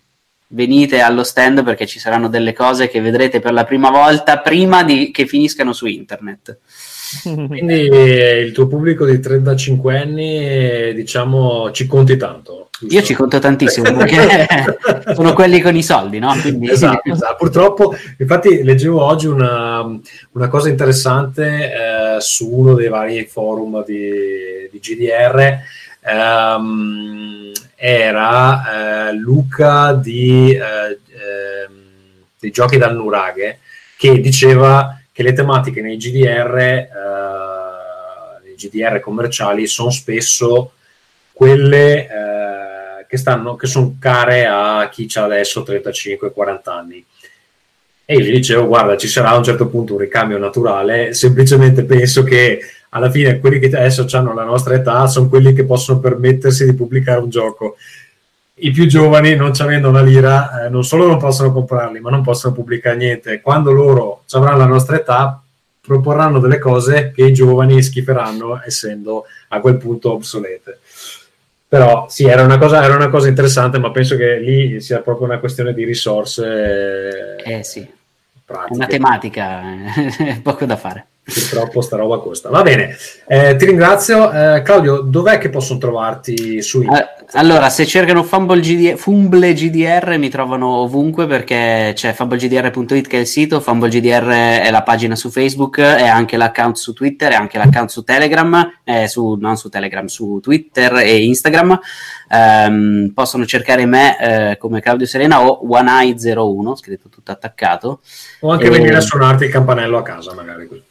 S3: venite allo stand perché ci saranno delle cose che vedrete per la prima volta prima di, che finiscano su internet.
S2: Quindi il tuo pubblico di 35 anni, diciamo, ci conti tanto.
S3: Giusto? Io ci conto tantissimo perché sono quelli con i soldi, no? Quindi...
S2: Esatto, esatto, Purtroppo, infatti, leggevo oggi una, una cosa interessante eh, su uno dei vari forum di, di GDR. Ehm, era eh, Luca di, eh, ehm, dei giochi dal Nuraghe che diceva che le tematiche nei GDR, eh, nei GDR commerciali sono spesso quelle eh, che, stanno, che sono care a chi ha adesso 35-40 anni. E io gli dicevo, guarda, ci sarà a un certo punto un ricambio naturale, semplicemente penso che alla fine quelli che adesso hanno la nostra età sono quelli che possono permettersi di pubblicare un gioco i più giovani, non avendo una lira, eh, non solo non possono comprarli, ma non possono pubblicare niente. Quando loro avranno la nostra età, proporranno delle cose che i giovani schiferanno essendo a quel punto obsolete. Però sì, era una cosa, era una cosa interessante, ma penso che lì sia proprio una questione di risorse
S3: Eh sì,
S2: pratiche.
S3: una tematica, eh, poco da fare.
S2: Purtroppo sta roba costa. Va bene, eh, ti ringrazio. Eh, Claudio, dov'è che possono trovarti su internet?
S3: Eh, Allora, se cercano Fumble, GD Fumble GDR mi trovano ovunque perché c'è fumblegdr.it che è il sito, Fumble GDR è la pagina su Facebook, è anche l'account su Twitter, è anche l'account su Telegram, eh, su, non su Telegram, su Twitter e Instagram. Ehm, possono cercare me eh, come Claudio Serena o OneEye01, scritto tutto attaccato.
S2: o anche
S3: eh,
S2: venire a suonarti il campanello a casa, magari. così.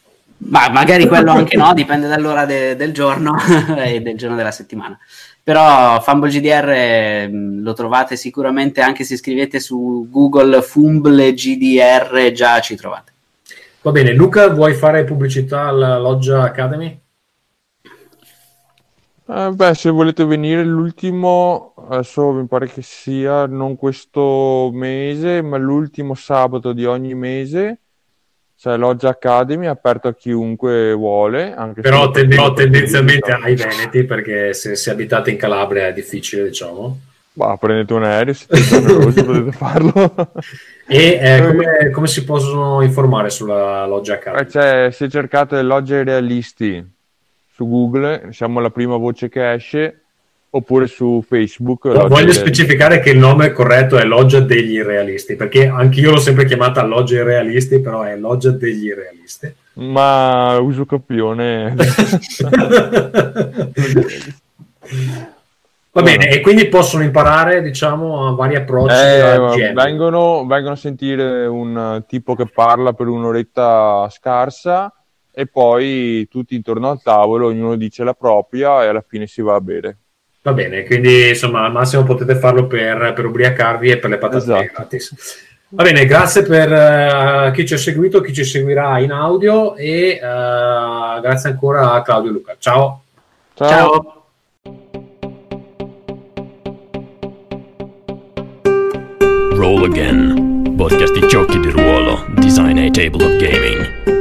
S3: Ma magari quello anche no, dipende dall'ora de- del giorno e del giorno della settimana. Però Fumble GDR mh, lo trovate sicuramente anche se scrivete su Google Fumble GDR, già ci trovate.
S2: Va bene, Luca, vuoi fare pubblicità alla Loggia Academy?
S4: Eh, beh, se volete venire l'ultimo, adesso mi pare che sia non questo mese, ma l'ultimo sabato di ogni mese, c'è Loggia Academy, aperto a chiunque vuole, anche
S2: Però, tende- tendenzialmente ai Veneti, perché se, se abitate in Calabria è difficile, diciamo.
S4: Bah, prendete un aereo, siete generosi, potete farlo.
S2: E eh, come, come si possono informare sulla Loggia
S4: Eh,
S2: Academy?
S4: c'è- se cercate Logge Realisti su Google, siamo la prima voce che esce, oppure su Facebook. Logge
S2: Voglio specificare che il nome corretto è Loggia degli Irrealisti, perché anch'io l'ho sempre chiamata Loggia Irrealisti, però è Loggia degli Irrealisti.
S4: Ma uso copione.
S2: Va bene, e quindi possono imparare, diciamo, a vari approcci
S4: Eh, vengono, vengono a sentire un tipo che parla per un'oretta scarsa e poi tutti intorno al tavolo, ognuno dice la propria e alla fine si va a bere.
S2: Va bene, quindi insomma al massimo potete farlo per, per ubriacarvi e per le patate
S4: Esatto.
S2: gratis. Va bene, grazie per eh, chi ci ha seguito, chi ci seguirà in audio e eh, grazie ancora a Claudio e Luca. Ciao.
S4: Ciao.
S3: Ciao!
S1: Roll Again, podcast di giochi di ruolo, design a table of gaming.